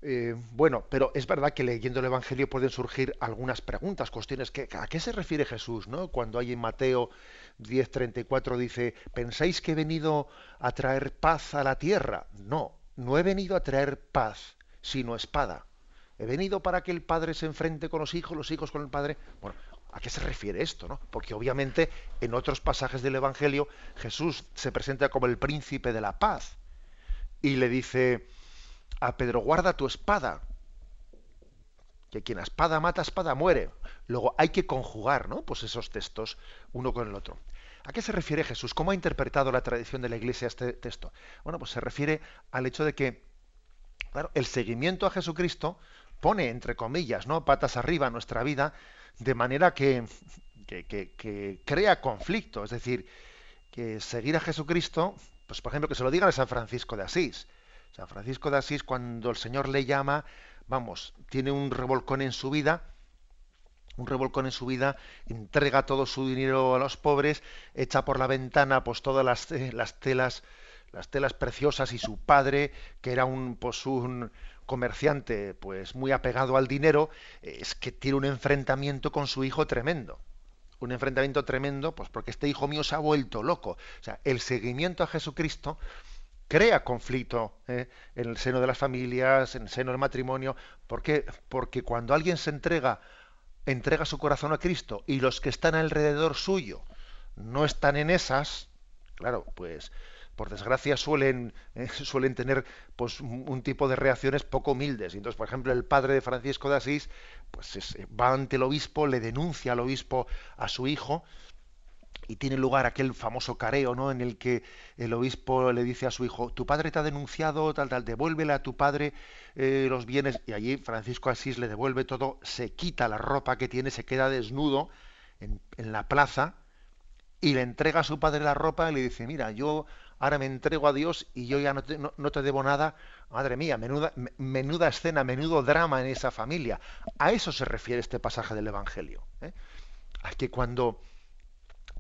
Eh, bueno, pero es verdad que leyendo el Evangelio pueden surgir algunas preguntas, cuestiones que a qué se refiere Jesús, ¿no? Cuando hay en Mateo 10:34 dice, "¿Pensáis que he venido a traer paz a la tierra?" No, no he venido a traer paz, sino espada. He venido para que el padre se enfrente con los hijos, los hijos con el padre. Bueno, ¿a qué se refiere esto, no? Porque obviamente en otros pasajes del Evangelio Jesús se presenta como el príncipe de la paz y le dice a Pedro, guarda tu espada. Que quien a espada mata, espada muere. Luego hay que conjugar, ¿no? Pues esos textos uno con el otro. ¿A qué se refiere Jesús? ¿Cómo ha interpretado la tradición de la Iglesia este texto? Bueno, pues se refiere al hecho de que, claro, el seguimiento a Jesucristo pone, entre comillas, ¿no? Patas arriba nuestra vida, de manera que, que, que crea conflicto. Es decir, que seguir a Jesucristo, pues por ejemplo, que se lo digan a San Francisco de Asís San Francisco de Asís, cuando el Señor le llama, vamos, tiene un revolcón en su vida, un revolcón en su vida, entrega todo su dinero a los pobres, echa por la ventana pues todas las, eh, las telas las telas preciosas y su padre, que era un pues un comerciante pues muy apegado al dinero, es que tiene un enfrentamiento con su hijo tremendo. Un enfrentamiento tremendo, pues porque este hijo mío se ha vuelto loco. O sea, el seguimiento a Jesucristo crea conflicto ¿eh? en el seno de las familias, en el seno del matrimonio. ¿Por qué? Porque cuando alguien se entrega, entrega su corazón a Cristo y los que están alrededor suyo no están en esas, claro, pues por desgracia suelen, ¿eh? suelen tener pues, un, tipo de reacciones poco humildes. Entonces, por ejemplo, el padre de Francisco de Asís pues, va ante el obispo, le denuncia al obispo a su hijo, y tiene lugar aquel famoso careo, ¿no? En el que el obispo le dice a su hijo, tu padre te ha denunciado, tal, tal, devuélvele a tu padre eh, los bienes, y allí Francisco Asís le devuelve todo, se quita la ropa que tiene, se queda desnudo en, la plaza, y le entrega a su padre la ropa y le dice, mira, yo ahora me entrego a Dios y yo ya no te, no, te debo nada. Madre mía, menuda, menuda escena, menudo drama en esa familia. A eso se refiere este pasaje del Evangelio. ¿eh? A que cuando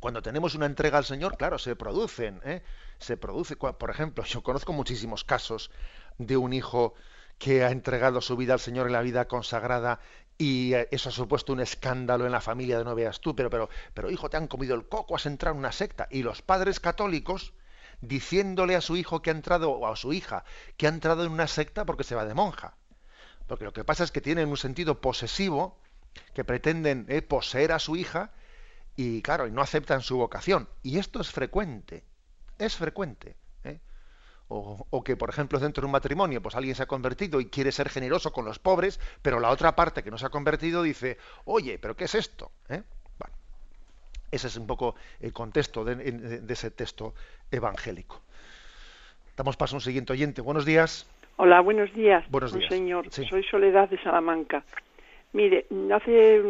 cuando tenemos una entrega al Señor, claro, se producen, ¿eh? se produce, por ejemplo, yo conozco muchísimos casos de un hijo que ha entregado su vida al Señor en la vida consagrada y eh, eso ha supuesto un escándalo en la familia de no veas tú, pero, pero, pero hijo, te han comido el coco, has entrado en una secta. Y los padres católicos diciéndole a su hijo que ha entrado, o a su hija, que ha entrado en una secta porque se va de monja. Porque lo que pasa es que tienen un sentido posesivo, que pretenden eh, poseer a su hija y claro, y no aceptan su vocación. Y esto es frecuente, es frecuente. ¿eh? O, que, por ejemplo, dentro de un matrimonio, pues alguien se ha convertido y quiere ser generoso con los pobres, pero la otra parte que no se ha convertido dice, oye, pero ¿qué es esto? ¿Eh? Bueno, ese es un poco el contexto de, ese texto evangélico. Damos paso a un siguiente oyente. Buenos días. Hola, buenos días. Buenos días. Señor, soy Soledad de Salamanca. Mire, hace,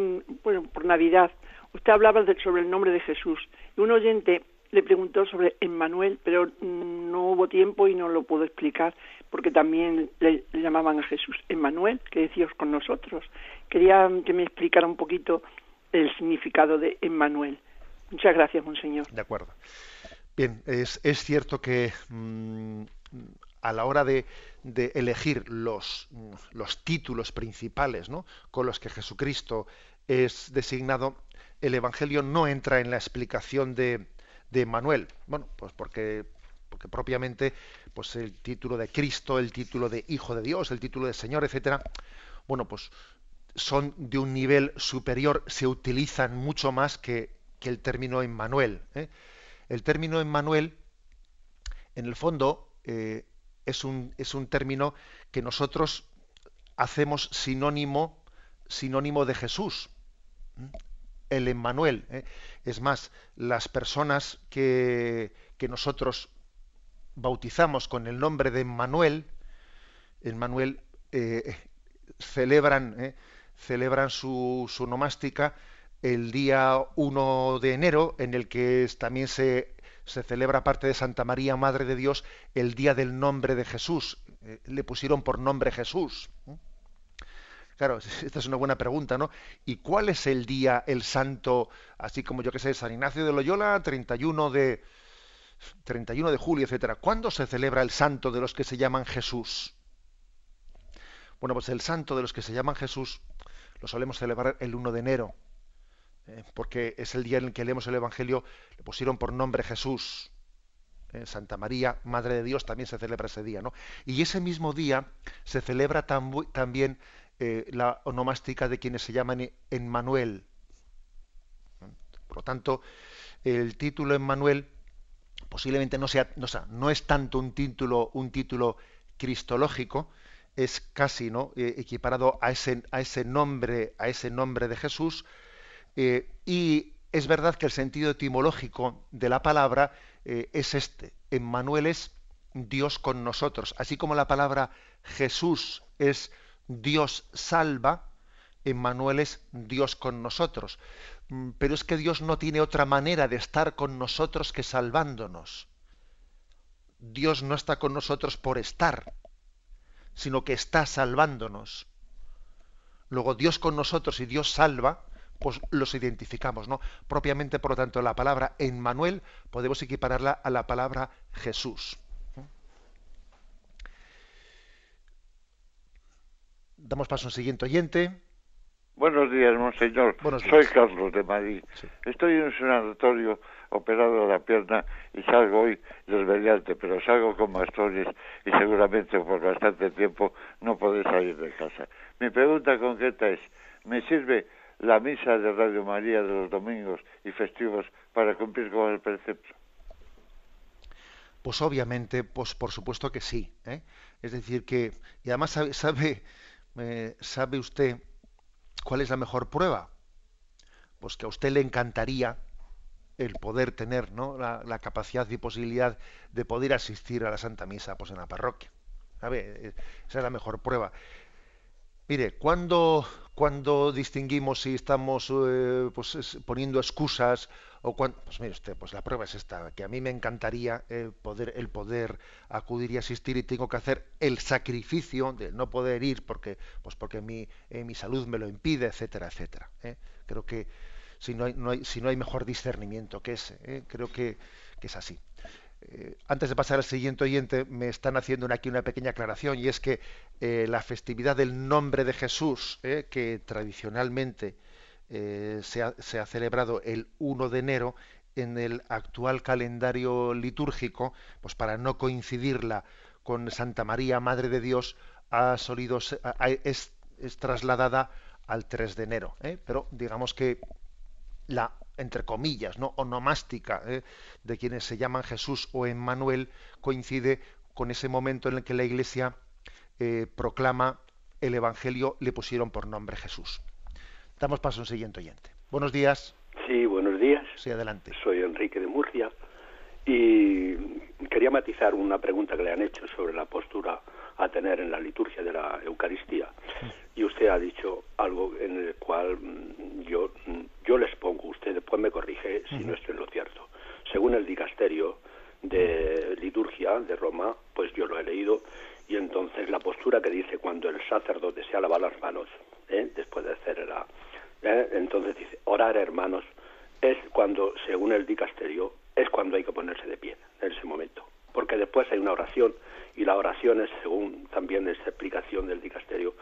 bueno, por Navidad, usted hablaba sobre el nombre de Jesús y un oyente le preguntó sobre Emmanuel, pero no hubo tiempo y no lo pudo explicar porque también le, llamaban a Jesús Emmanuel, que decíos con nosotros. Quería que me explicara un poquito el significado de Emmanuel. Muchas gracias, monseñor. De acuerdo. Bien, es, cierto que mm, a la hora de, elegir los, los, títulos principales ¿no? con los que Jesucristo es designado, el Evangelio no entra en la explicación de, de Manuel. Bueno, pues porque, porque propiamente pues el título de Cristo, el título de Hijo de Dios, el título de Señor, etcétera, bueno, pues son de un nivel superior, se utilizan mucho más que, que el término Emmanuel. ¿eh? El término Emmanuel, en el fondo, eh, es, un, término que nosotros hacemos sinónimo, sinónimo de Jesús el Emmanuel. ¿eh? Es más, las personas que, que, nosotros bautizamos con el nombre de Emmanuel, Emmanuel eh, celebran, ¿eh? celebran su, su nomástica el día 1 de enero, en el que también se, se, celebra parte de Santa María, Madre de Dios, el día del nombre de Jesús. le pusieron por nombre Jesús. Claro, esta es una buena pregunta, ¿no? ¿Y cuál es el día, el santo, así como yo que sé, San Ignacio de Loyola, 31 de 31 de julio, etcétera? ¿Cuándo se celebra el santo de los que se llaman Jesús? Bueno, pues el santo de los que se llaman Jesús lo solemos celebrar el 1 de enero, ¿eh? porque es el día en el que leemos el Evangelio, le pusieron por nombre Jesús. ¿eh? Santa María, Madre de Dios, también se celebra ese día, ¿no? Y ese mismo día se celebra también eh, la onomástica de quienes se llaman Emmanuel. Por lo tanto, el título Emmanuel posiblemente no sea, no, no es tanto un título, un título cristológico, es casi ¿no? Equiparado a ese, a ese nombre, a ese nombre de Jesús, eh, y es verdad que el sentido etimológico de la palabra es este. Emmanuel es Dios con nosotros. Así como la palabra Jesús es Dios salva, Emmanuel es Dios con nosotros. Mm, pero es que Dios no tiene otra manera de estar con nosotros que salvándonos. Dios no está con nosotros por estar, sino que está salvándonos. Luego Dios con nosotros y Dios salva, pues los identificamos, ¿no? Propiamente, por lo tanto, la palabra Emmanuel podemos equipararla a la palabra Jesús. Damos paso a un siguiente oyente. Buenos días, monseñor. Soy Carlos de Madrid. Estoy en un sanatorio operado de la pierna y salgo hoy desveliante, pero salgo con bastones y seguramente por bastante tiempo no podré salir de casa. Mi pregunta concreta es, ¿me sirve la misa de Radio María de los domingos y festivos para cumplir con el precepto? Pues obviamente, pues por supuesto que sí. ¿eh? Es decir, que, y además sabe ¿sabe usted cuál es la mejor prueba? Pues que a usted le encantaría el poder tener ¿no? la, capacidad y posibilidad de poder asistir a la Santa Misa pues, en la parroquia. ¿Sabe? Esa es la mejor prueba. Mire, cuando, cuando distinguimos si estamos eh, pues, poniendo excusas o cuando, pues mire usted, pues la prueba es esta, que a mí me encantaría el poder, el poder acudir y asistir y tengo que hacer el sacrificio de no poder ir porque, pues porque mi, eh, mi salud me lo impide, etcétera, etcétera. ¿eh? Creo que si no hay, no hay, si no hay mejor discernimiento que ese, creo que, que es así. Eh, antes de pasar al siguiente oyente, me están haciendo aquí una pequeña aclaración y es que eh, la festividad del nombre de Jesús, eh, que tradicionalmente se ha, celebrado el 1 de enero, en el actual calendario litúrgico, pues para no coincidirla con Santa María, Madre de Dios, ha solido, es, trasladada al 3 de enero. Pero digamos que la, entre comillas, ¿no? onomástica ¿eh? de quienes se llaman Jesús o Emmanuel coincide con ese momento en el que la Iglesia eh, proclama el Evangelio, le pusieron por nombre Jesús. Damos paso a un siguiente oyente. Buenos días. Sí, buenos días. Sí, adelante. Soy Enrique de Murcia y quería matizar una pregunta que le han hecho sobre la postura a tener en la liturgia de la Eucaristía. Y usted ha dicho algo en el cual mm, yo, mm, yo les pongo, usted después me corrige si no estoy en lo cierto. Según el dicasterio de liturgia de Roma, pues yo lo he leído, y entonces la postura que dice cuando el sacerdote se lava las manos, ¿eh? después de hacer la... ¿eh? entonces dice, orar hermanos, es cuando, según el dicasterio, es cuando hay que ponerse de pie, en ese momento. Porque después hay una oración, y la oración es, según también esta explicación del dicasterio,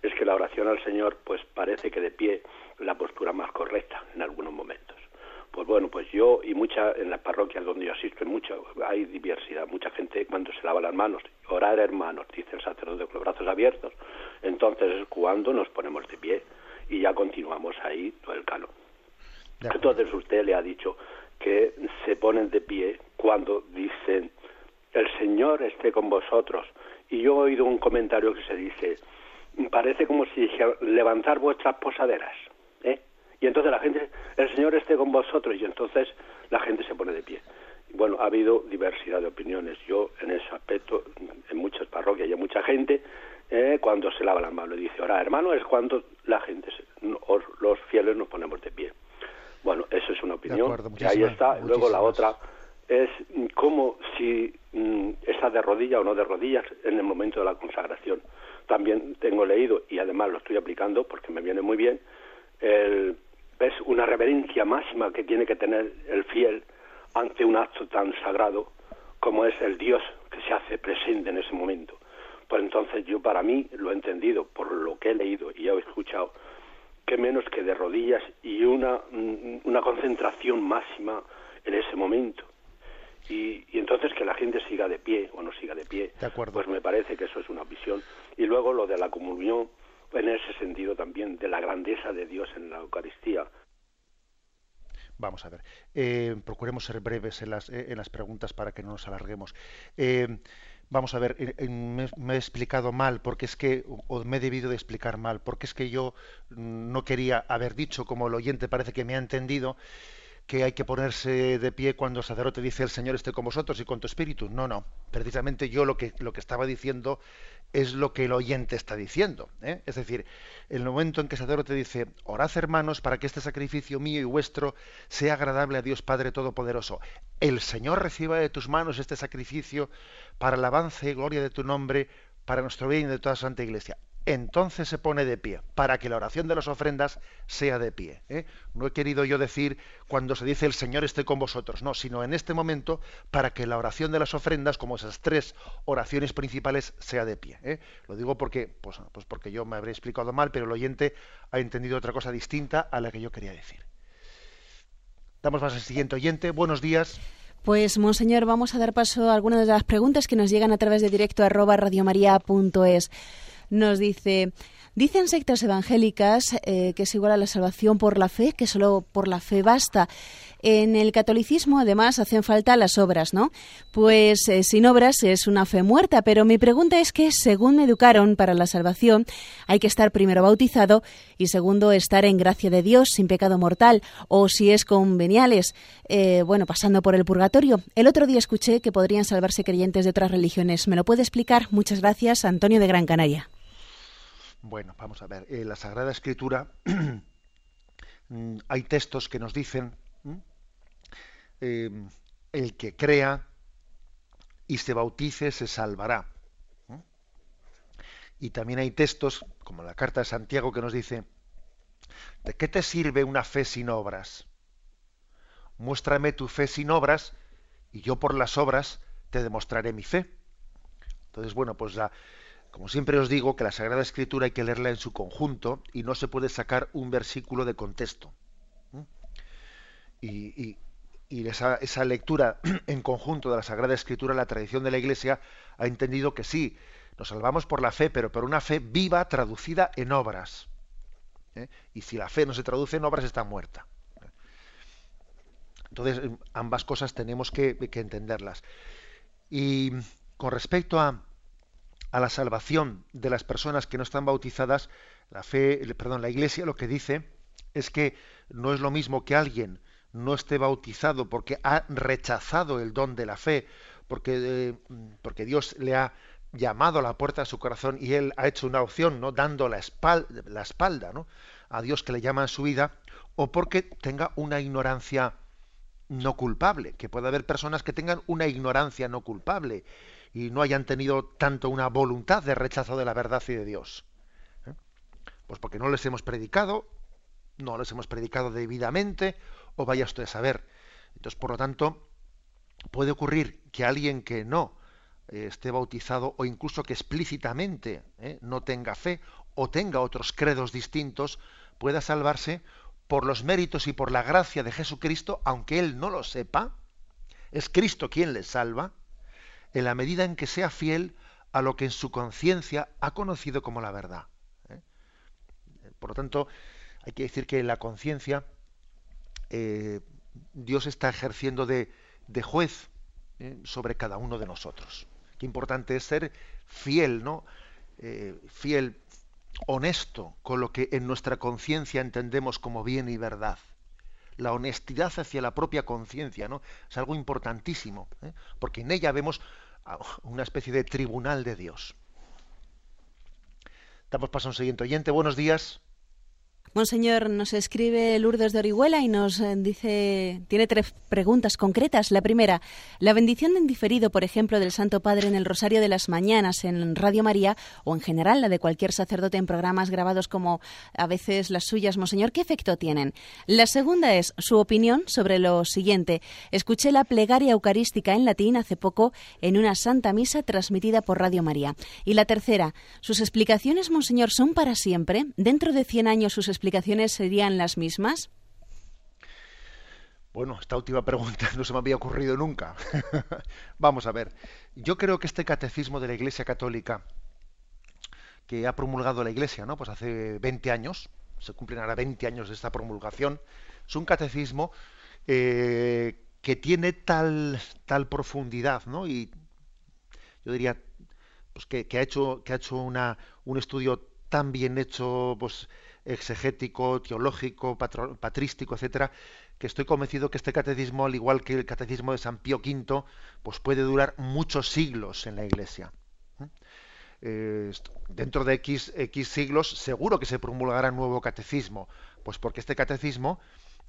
es que la oración al Señor, pues parece que de pie la postura más correcta en algunos momentos. Pues bueno, pues yo y mucha en las parroquias donde yo asisto, mucho, hay diversidad, mucha gente cuando se lava las manos, orar hermanos, dice el sacerdote con los brazos abiertos, entonces es cuando nos ponemos de pie y ya continuamos ahí todo el calo. Entonces usted le ha dicho que se ponen de pie cuando dicen el Señor esté con vosotros. Y yo he oído un comentario que se dice, parece como si dijera, levantar vuestras posaderas. ¿eh? Y entonces la gente, el Señor esté con vosotros, y entonces la gente se pone de pie. Bueno, ha habido diversidad de opiniones. Yo, en ese aspecto, en muchas parroquias y hay mucha gente, eh, cuando se lava las manos, dice, ahora, hermano, es cuando la gente, los fieles nos ponemos de pie. Bueno, eso es una opinión. y ahí está. Luego la otra es como si mm, está de rodillas o no de rodillas en el momento de la consagración. También tengo leído y además lo estoy aplicando porque me viene muy bien. Es una reverencia máxima que tiene que tener el fiel ante un acto tan sagrado como es el Dios que se hace presente en ese momento. Pues entonces yo para mí lo he entendido por lo que he leído y he escuchado que menos que de rodillas y una, mm, una concentración máxima en ese momento. Y, entonces que la gente siga de pie o no siga de pie, pues me parece que eso es una visión. Y luego lo de la comunión, en ese sentido también, de la grandeza de Dios en la Eucaristía. Vamos a ver, eh, procuremos ser breves en las, eh, en las preguntas para que no nos alarguemos. Eh, vamos a ver, me, me, he explicado mal, porque es que, o me he debido de explicar mal, porque es que yo no quería haber dicho, como el oyente parece que me ha entendido, que hay que ponerse de pie cuando el sacerdote dice el Señor esté con vosotros y con tu espíritu. No, no. Precisamente yo lo que, lo que estaba diciendo es lo que el oyente está diciendo. ¿eh? Es decir, el momento en que el sacerdote dice, orad hermanos para que este sacrificio mío y vuestro sea agradable a Dios Padre Todopoderoso. El Señor reciba de tus manos este sacrificio para el avance y gloria de tu nombre, para nuestro bien y de toda Santa Iglesia entonces se pone de pie, para que la oración de las ofrendas sea de pie. ¿eh? No he querido yo decir cuando se dice el Señor esté con vosotros, no, sino en este momento para que la oración de las ofrendas, como esas tres oraciones principales, sea de pie. ¿eh? Lo digo porque, pues, pues porque yo me habré explicado mal, pero el oyente ha entendido otra cosa distinta a la que yo quería decir. Damos más al siguiente oyente. Buenos días. Pues, Monseñor, vamos a dar paso a algunas de las preguntas que nos llegan a través de directo arroba radiomaria.es nos dice, dicen sectas evangélicas eh, que es igual a la salvación por la fe, que solo por la fe basta. En el catolicismo, además, hacen falta las obras, ¿no? Pues eh, sin obras es una fe muerta, pero mi pregunta es que, según me educaron para la salvación, hay que estar primero bautizado y segundo, estar en gracia de Dios, sin pecado mortal, o si es con veniales, eh, bueno, pasando por el purgatorio. El otro día escuché que podrían salvarse creyentes de otras religiones. ¿Me lo puede explicar? Muchas gracias, Antonio de Gran Canaria. Bueno, vamos a ver. En la Sagrada Escritura mm, hay textos que nos dicen em, el que crea y se bautice se salvará. Y también hay textos, como la carta de Santiago, que nos dice, ¿de qué te sirve una fe sin obras? Muéstrame tu fe sin obras y yo por las obras te demostraré mi fe. Entonces, bueno, pues la, como siempre os digo que la Sagrada Escritura hay que leerla en su conjunto y no se puede sacar un versículo de contexto. Y, esa, esa, lectura en conjunto de la Sagrada Escritura, la tradición de la Iglesia ha entendido que sí, Nos salvamos por la fe, pero por una fe viva traducida en obras. ¿eh? Y si la fe no se traduce en obras, está muerta. Entonces, ambas cosas tenemos que, entenderlas. Y con respecto a, a, la salvación de las personas que no están bautizadas, la fe, perdón, la Iglesia lo que dice es que no es lo mismo que alguien no esté bautizado porque ha rechazado el don de la fe, porque, eh, porque Dios le ha llamado a la puerta de su corazón y él ha hecho una opción, ¿no? dando la espalda, la espalda ¿no? a Dios que le llama en su vida, o porque tenga una ignorancia no culpable, que puede haber personas que tengan una ignorancia no culpable y no hayan tenido tanto una voluntad de rechazo de la verdad y de Dios. ¿eh? Pues porque no les hemos predicado, no les hemos predicado debidamente, o vaya usted a saber. Entonces, por lo tanto, puede ocurrir que alguien que no eh, esté bautizado o incluso que explícitamente eh, no tenga fe o tenga otros credos distintos, pueda salvarse por los méritos y por la gracia de Jesucristo, aunque él no lo sepa, es Cristo quien le salva, en la medida en que sea fiel a lo que en su conciencia ha conocido como la verdad. ¿eh? Por lo tanto, hay que decir que en la conciencia Dios está ejerciendo de, juez ¿eh? sobre cada uno de nosotros. Qué importante es ser fiel, ¿no? Eh, fiel, honesto con lo que en nuestra conciencia entendemos como bien y verdad. La honestidad hacia la propia conciencia, ¿no? Es algo importantísimo, ¿eh? porque en ella vemos una especie de tribunal de Dios. Damos paso a un siguiente oyente. Buenos días. Monseñor, nos escribe Lourdes de Orihuela y nos eh, dice, tiene tres preguntas concretas. La primera, la bendición de indiferido, por ejemplo, del Santo Padre en el Rosario de las Mañanas en Radio María o en general la de cualquier sacerdote en programas grabados como a veces las suyas, Monseñor, ¿qué efecto tienen? La segunda es su opinión sobre lo siguiente. Escuché la plegaria eucarística en latín hace poco en una Santa Misa transmitida por Radio María. Y la tercera, sus explicaciones, Monseñor, son para siempre. Dentro de 100 años sus explicaciones serían las mismas? Bueno, esta última pregunta no se me había ocurrido nunca. Vamos a ver. Yo creo que este catecismo de la Iglesia Católica que ha promulgado la Iglesia, ¿no? Pues hace 20 años, se cumplen ahora 20 años de esta promulgación, es un catecismo eh, que tiene tal, tal profundidad, ¿no? Y yo diría pues que, que ha hecho, que ha hecho una, un estudio tan bien hecho, pues exegético, teológico, patrístico, etcétera, que estoy convencido que este catecismo, al igual que el catecismo de San Pío V, pues puede durar muchos siglos en la Iglesia. ¿eh? Eh, dentro de X, X siglos seguro que se promulgará un nuevo catecismo, pues porque este catecismo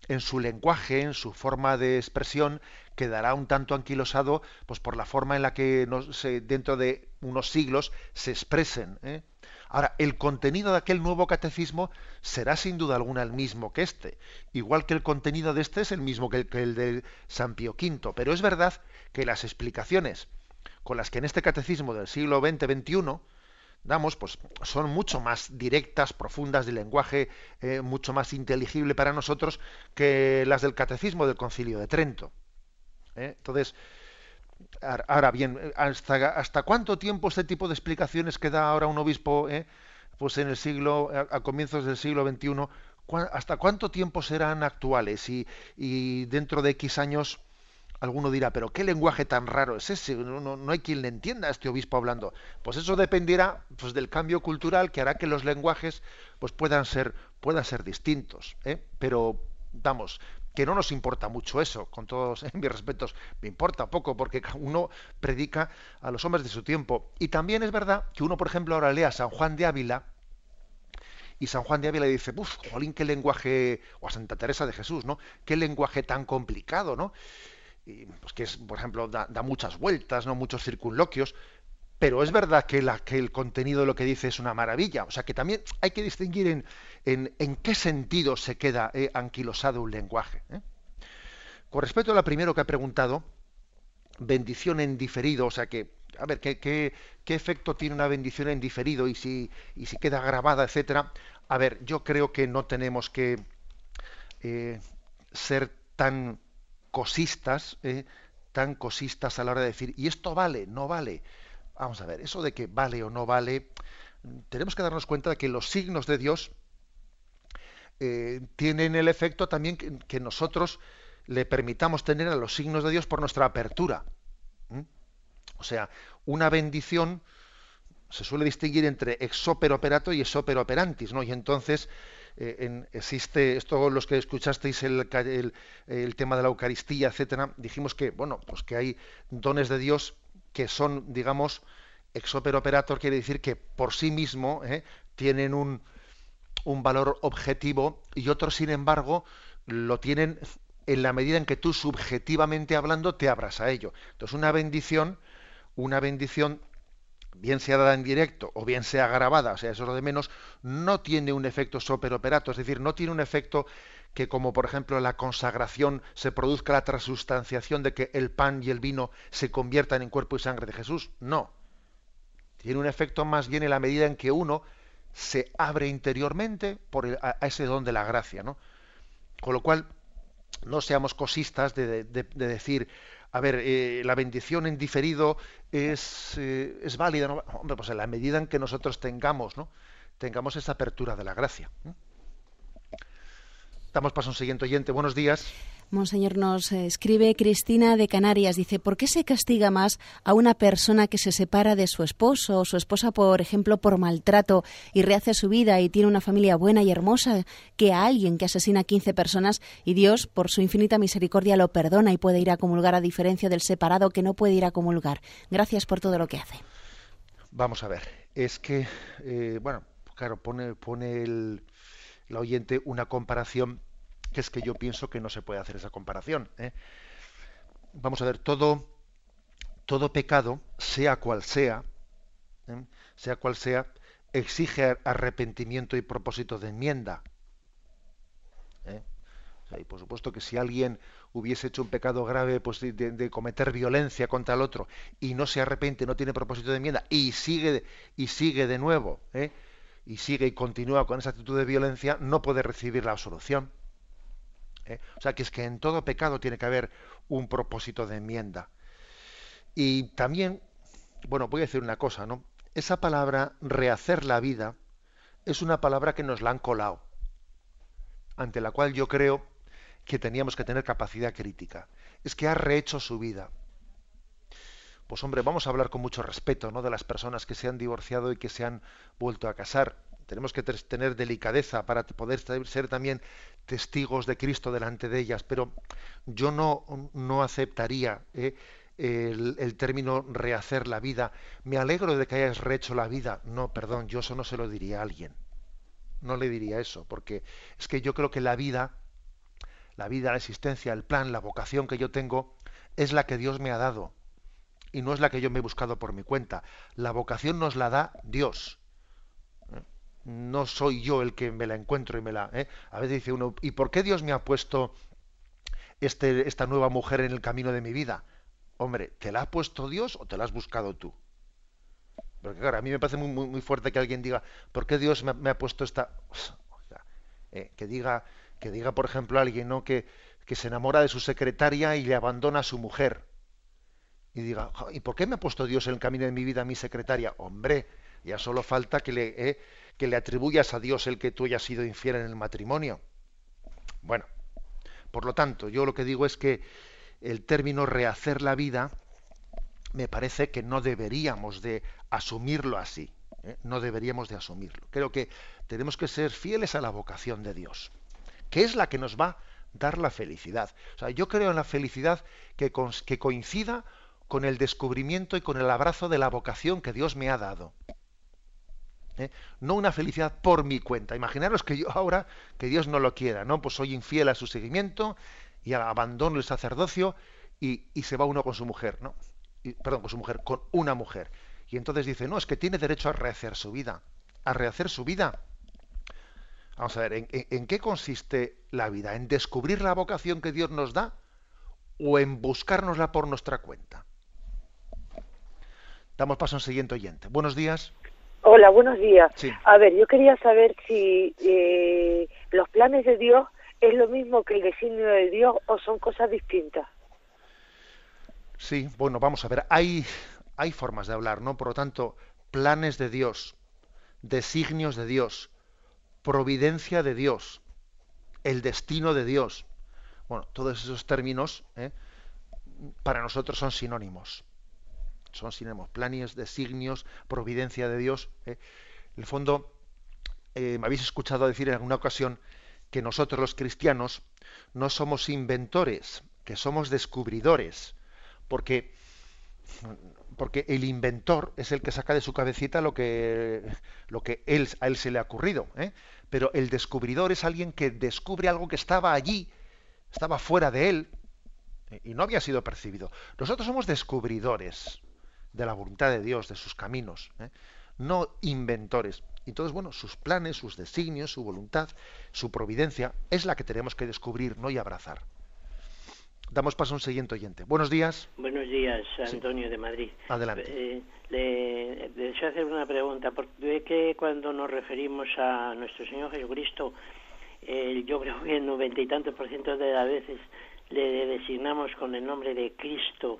en su lenguaje, en su forma de expresión, quedará un tanto anquilosado pues por la forma en la que dentro de unos siglos se expresen. ¿eh? Ahora, el contenido de aquel nuevo catecismo será sin duda alguna el mismo que este, igual que el contenido de este es el mismo que el, que el de San Pío V, pero es verdad que las explicaciones con las que en este catecismo del siglo XX-XXI damos, pues son mucho más directas, profundas, de lenguaje eh, mucho más inteligible para nosotros que las del catecismo del Concilio de Trento. ¿eh? Entonces, Ahora bien, ¿hasta, ¿hasta cuánto tiempo este tipo de explicaciones que da ahora un obispo eh, pues en el siglo, a, comienzos del siglo XXI, ¿hasta cuánto tiempo serán actuales? Y, y, dentro de X años alguno dirá, pero ¿qué lenguaje tan raro es ese? No, no, hay quien le entienda a este obispo hablando. Pues eso dependerá pues, del cambio cultural que hará que los lenguajes pues, puedan, ser, puedan ser distintos. ¿eh? Pero, vamos, que no nos importa mucho eso, con todos mis respetos, me importa poco porque uno predica a los hombres de su tiempo. Y también es verdad que uno, por ejemplo, ahora lea a San Juan de Ávila y San Juan de Ávila dice, uff, jolín, qué lenguaje, o a Santa Teresa de Jesús, ¿no? Qué lenguaje tan complicado, ¿no? Y, pues que es, por ejemplo, da, da muchas vueltas, ¿no? Muchos circunloquios, pero es verdad que, el contenido de lo que dice es una maravilla. O sea que también hay que distinguir en, en, qué sentido se queda eh, anquilosado un lenguaje. ¿eh? Con respecto a lo primero que ha preguntado, bendición en diferido, o sea que, a ver, ¿qué, qué, efecto tiene una bendición en diferido y si, y si queda grabada, etcétera? A ver, yo creo que no tenemos que eh, ser tan cosistas, tan cosistas a la hora de decir, y esto vale, no vale vamos a ver, eso de que vale o no vale, tenemos que darnos cuenta de que los signos de Dios eh, tienen el efecto también que, nosotros le permitamos tener a los signos de Dios por nuestra apertura. O sea, una bendición se suele distinguir entre ex operato y ex operantis, ¿no? Y entonces eh, existe esto los que escuchasteis el, el, tema de la Eucaristía, etcétera, dijimos que bueno, pues que hay dones de Dios que son, digamos, ex operator quiere decir que por sí mismo ¿eh? tienen un, un valor objetivo y otros, sin embargo, lo tienen en la medida en que tú subjetivamente hablando te abras a ello. Entonces, una bendición, una bendición, bien sea dada en directo o bien sea grabada, o sea, eso es lo de menos, no tiene un efecto superoperato, es decir, no tiene un efecto que como por ejemplo la consagración se produzca la transustanciación de que el pan y el vino se conviertan en cuerpo y sangre de Jesús. No. Tiene un efecto más bien en la medida en que uno se abre interiormente a, ese don de la gracia, ¿no? Con lo cual, no seamos cosistas de, decir, a ver, eh, la bendición en diferido es, eh, es válida, ¿no? Hombre, pues en la medida en que nosotros tengamos, ¿no? Tengamos esa apertura de la gracia. Damos paso a un siguiente oyente. Buenos días. Monseñor, nos escribe Cristina de Canarias. Dice, ¿por qué se castiga más a una persona que se separa de su esposo o su esposa, por ejemplo, por maltrato y rehace su vida y tiene una familia buena y hermosa que a alguien que asesina a 15 personas y Dios, por su infinita misericordia, lo perdona y puede ir a comulgar a diferencia del separado que no puede ir a comulgar? Gracias por todo lo que hace. Vamos a ver, es que, eh, bueno, claro, pone, pone el, el oyente una comparación que es que yo pienso que no se puede hacer esa comparación. ¿eh? Vamos a ver, todo, todo pecado, sea cual sea, ¿eh? sea cual sea, exige arrepentimiento y propósito de enmienda. ¿eh? y por supuesto que si alguien hubiese hecho un pecado grave pues de, cometer violencia contra el otro y no se arrepiente, no tiene propósito de enmienda y sigue y sigue de nuevo, y sigue y continúa con esa actitud de violencia, no puede recibir la absolución. ¿eh? O sea, que es que en todo pecado tiene que haber un propósito de enmienda. Y también, bueno, voy a decir una cosa, ¿no? Esa palabra rehacer la vida es una palabra que nos la han colado, ante la cual yo creo que teníamos que tener capacidad crítica. Es que ha rehecho su vida. Pues hombre, vamos a hablar con mucho respeto, ¿no? De las personas que se han divorciado y que se han vuelto a casar tenemos que tener delicadeza para poder ser también testigos de Cristo delante de ellas, pero yo no, no aceptaría eh, el, término rehacer la vida. Me alegro de que hayas rehecho la vida. No, perdón, yo eso no se lo diría a alguien. No le diría eso, porque es que yo creo que la vida, la vida, la existencia, el plan, la vocación que yo tengo, es la que Dios me ha dado. Y no es la que yo me he buscado por mi cuenta. La vocación nos la da Dios no soy yo el que me la encuentro y me la... ¿eh? A veces dice uno, ¿y por qué Dios me ha puesto este, esta nueva mujer en el camino de mi vida? Hombre, ¿te la ha puesto Dios o te la has buscado tú? Porque claro, a mí me parece muy, fuerte que alguien diga, ¿por qué Dios me, ha puesto esta... Eh, que diga, que diga, por ejemplo, alguien ¿no? que se enamora de su secretaria y le abandona a su mujer. Y diga, ¿y por qué me ha puesto Dios en el camino de mi vida a mi secretaria? Hombre, ya solo falta que le... Eh, que le atribuyas a Dios el que tú hayas sido infiel en el matrimonio. Bueno, por lo tanto, yo lo que digo es que el término rehacer la vida me parece que no deberíamos de asumirlo así. ¿eh? No deberíamos de asumirlo. Creo que tenemos que ser fieles a la vocación de Dios, que es la que nos va a dar la felicidad. O sea, yo creo en la felicidad que, que coincida con el descubrimiento y con el abrazo de la vocación que Dios me ha dado. ¿eh? no una felicidad por mi cuenta. Imaginaros que yo ahora, que Dios no lo quiera, ¿no? Pues soy infiel a su seguimiento y abandono el sacerdocio y, se va uno con su mujer, ¿no? perdón, con su mujer, con una mujer. Y entonces dice, no, es que tiene derecho a rehacer su vida. A rehacer su vida. Vamos a ver, ¿en, en qué consiste la vida? ¿En descubrir la vocación que Dios nos da o en buscárnosla por nuestra cuenta? Damos paso a un siguiente oyente. Buenos días. Hola, buenos días. A ver, yo quería saber si eh, los planes de Dios es lo mismo que el designio de Dios o son cosas distintas. Sí, bueno, vamos a ver. Hay, hay formas de hablar, ¿no? Por lo tanto, planes de Dios, designios de Dios, providencia de Dios, el destino de Dios. Bueno, todos esos términos ¿eh? para nosotros son sinónimos. Son sinónimos, planes, designios, providencia de Dios. ¿eh? En el fondo, eh, me habéis escuchado decir en alguna ocasión que nosotros los cristianos no somos inventores, que somos descubridores, porque porque el inventor es el que saca de su cabecita lo que, lo que él, a él se le ha ocurrido. ¿eh? Pero el descubridor es alguien que descubre algo que estaba allí, estaba fuera de él y no había sido percibido. Nosotros somos descubridores de la voluntad de Dios, de sus caminos, ¿eh? no inventores. Entonces, bueno, sus planes, sus designios, su voluntad, su providencia, es la que tenemos que descubrir, ¿no? y abrazar. Damos paso a un siguiente oyente. Buenos días. Buenos días, Antonio de Madrid. Adelante. Eh, le, deseo hacer una pregunta, porque que cuando nos referimos a nuestro Señor Jesucristo, eh, yo creo que el noventa y tantos por ciento de las veces le designamos con el nombre de Cristo.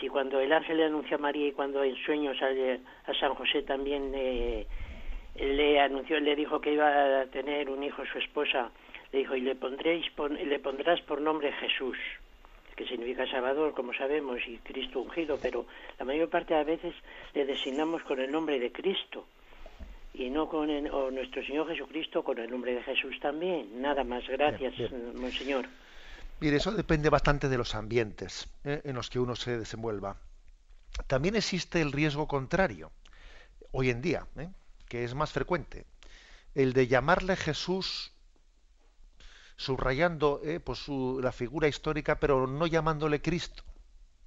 Si cuando el ángel le anuncia a María y cuando en sueños a, San José también le anunció, le dijo que iba a tener un hijo su esposa, le dijo, y le, pondréis le pondrás por nombre Jesús, que significa Salvador, como sabemos, y Cristo ungido, pero la mayor parte de veces le designamos con el nombre de Cristo y no con o nuestro Señor Jesucristo con el nombre de Jesús también. Nada más, gracias, Monseñor. Mire, eso depende bastante de los ambientes ¿eh? en los que uno se desenvuelva. También existe el riesgo contrario, hoy en día, ¿eh? que es más frecuente, el de llamarle Jesús subrayando eh, pues la figura histórica, pero no llamándole Cristo.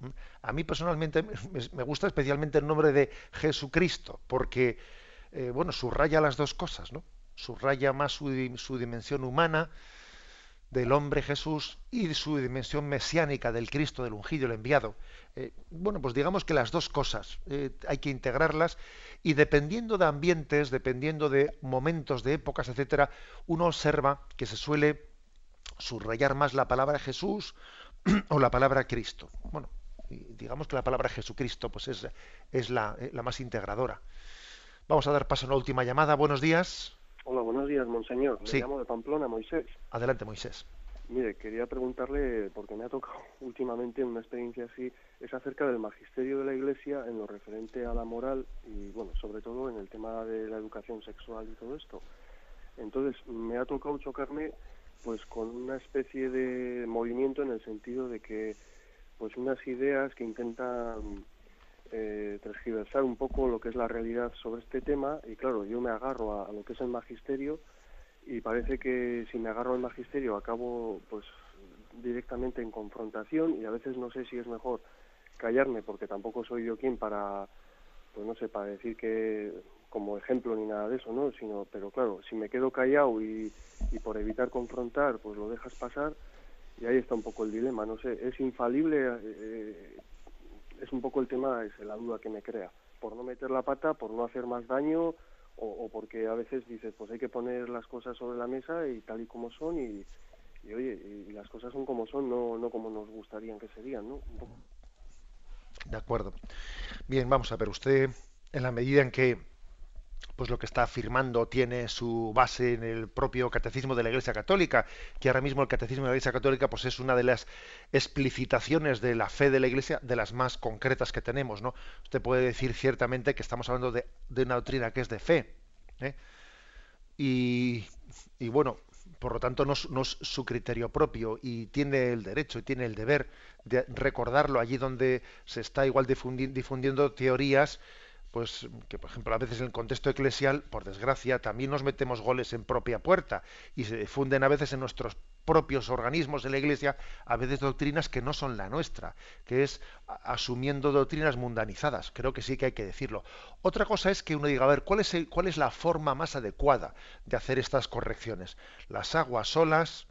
¿Mm? A mí personalmente me gusta especialmente el nombre de Jesucristo, porque eh, bueno, subraya las dos cosas, ¿no? Subraya más su, dimensión humana del hombre Jesús y su dimensión mesiánica del Cristo, del ungido, el enviado. Eh, bueno, pues digamos que las dos cosas hay que integrarlas y dependiendo de ambientes, dependiendo de momentos, de épocas, etcétera, uno observa que se suele subrayar más la palabra Jesús o la palabra Cristo. Bueno, digamos que la palabra Jesucristo pues es, es la, eh, la, más integradora. Vamos a dar paso a una última llamada. Buenos días. Hola, buenos días, monseñor. Me llamo de Pamplona, Moisés. Adelante, Moisés. Mire, quería preguntarle, porque me ha tocado últimamente una experiencia así, es acerca del magisterio de la Iglesia en lo referente a la moral y, bueno, sobre todo en el tema de la educación sexual y todo esto. Entonces, me ha tocado chocarme pues con una especie de movimiento en el sentido de que pues unas ideas que intentan eh, transgiversar un poco lo que es la realidad sobre este tema y claro yo me agarro a, lo que es el magisterio y parece que si me agarro al magisterio acabo pues directamente en confrontación y a veces no sé si es mejor callarme porque tampoco soy yo quien para pues no sé para decir que como ejemplo ni nada de eso, ¿no? Sino, pero claro, si me quedo callado y, y por evitar confrontar, pues lo dejas pasar, y ahí está un poco el dilema, no sé, es infalible, eh, es un poco el tema, es la duda que me crea, por no meter la pata, por no hacer más daño, o, porque a veces dices, pues hay que poner las cosas sobre la mesa y tal y como son, y, oye, y las cosas son como son, no, no como nos gustarían que serían, ¿no? De acuerdo. Bien, vamos a ver, usted, en la medida en que pues lo que está afirmando tiene su base en el propio catecismo de la Iglesia Católica, que ahora mismo el catecismo de la Iglesia Católica pues es una de las explicitaciones de la fe de la Iglesia de las más concretas que tenemos, ¿no? Usted puede decir ciertamente que estamos hablando de, una doctrina que es de fe, ¿eh? y, bueno, por lo tanto no, no, es su criterio propio y tiene el derecho y tiene el deber de recordarlo allí donde se está igual difundiendo teorías pues que por ejemplo a veces en el contexto eclesial, por desgracia, también nos metemos goles en propia puerta y se difunden a veces en nuestros propios organismos de la Iglesia a veces doctrinas que no son la nuestra, que es asumiendo doctrinas mundanizadas. Creo que sí que hay que decirlo. Otra cosa es que uno diga, a ver, ¿cuál es, cuál es la forma más adecuada de hacer estas correcciones? ¿Las hago a solas?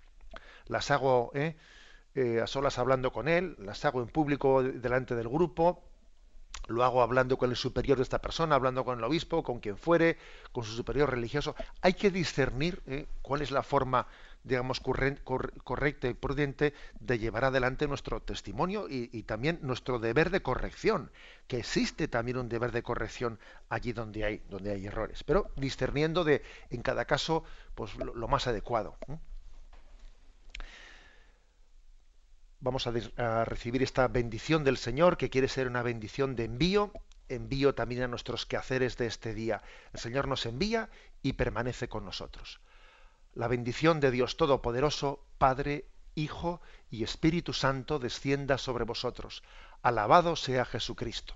¿Las hago eh, eh, a solas hablando con él? ¿Las hago en público delante del grupo? Lo hago hablando con el superior de esta persona, hablando con el obispo, con quien fuere, con su superior religioso. Hay que discernir ¿eh? cuál es la forma digamos, correcta y prudente de llevar adelante nuestro testimonio y, también nuestro deber de corrección, que existe también un deber de corrección allí donde hay, donde hay errores, pero discerniendo de, en cada caso, pues lo, más adecuado. Vamos a, a recibir esta bendición del Señor, que quiere ser una bendición de envío, envío también a nuestros quehaceres de este día. El Señor nos envía y permanece con nosotros. La bendición de Dios Todopoderoso, Padre, Hijo y Espíritu Santo descienda sobre vosotros. Alabado sea Jesucristo.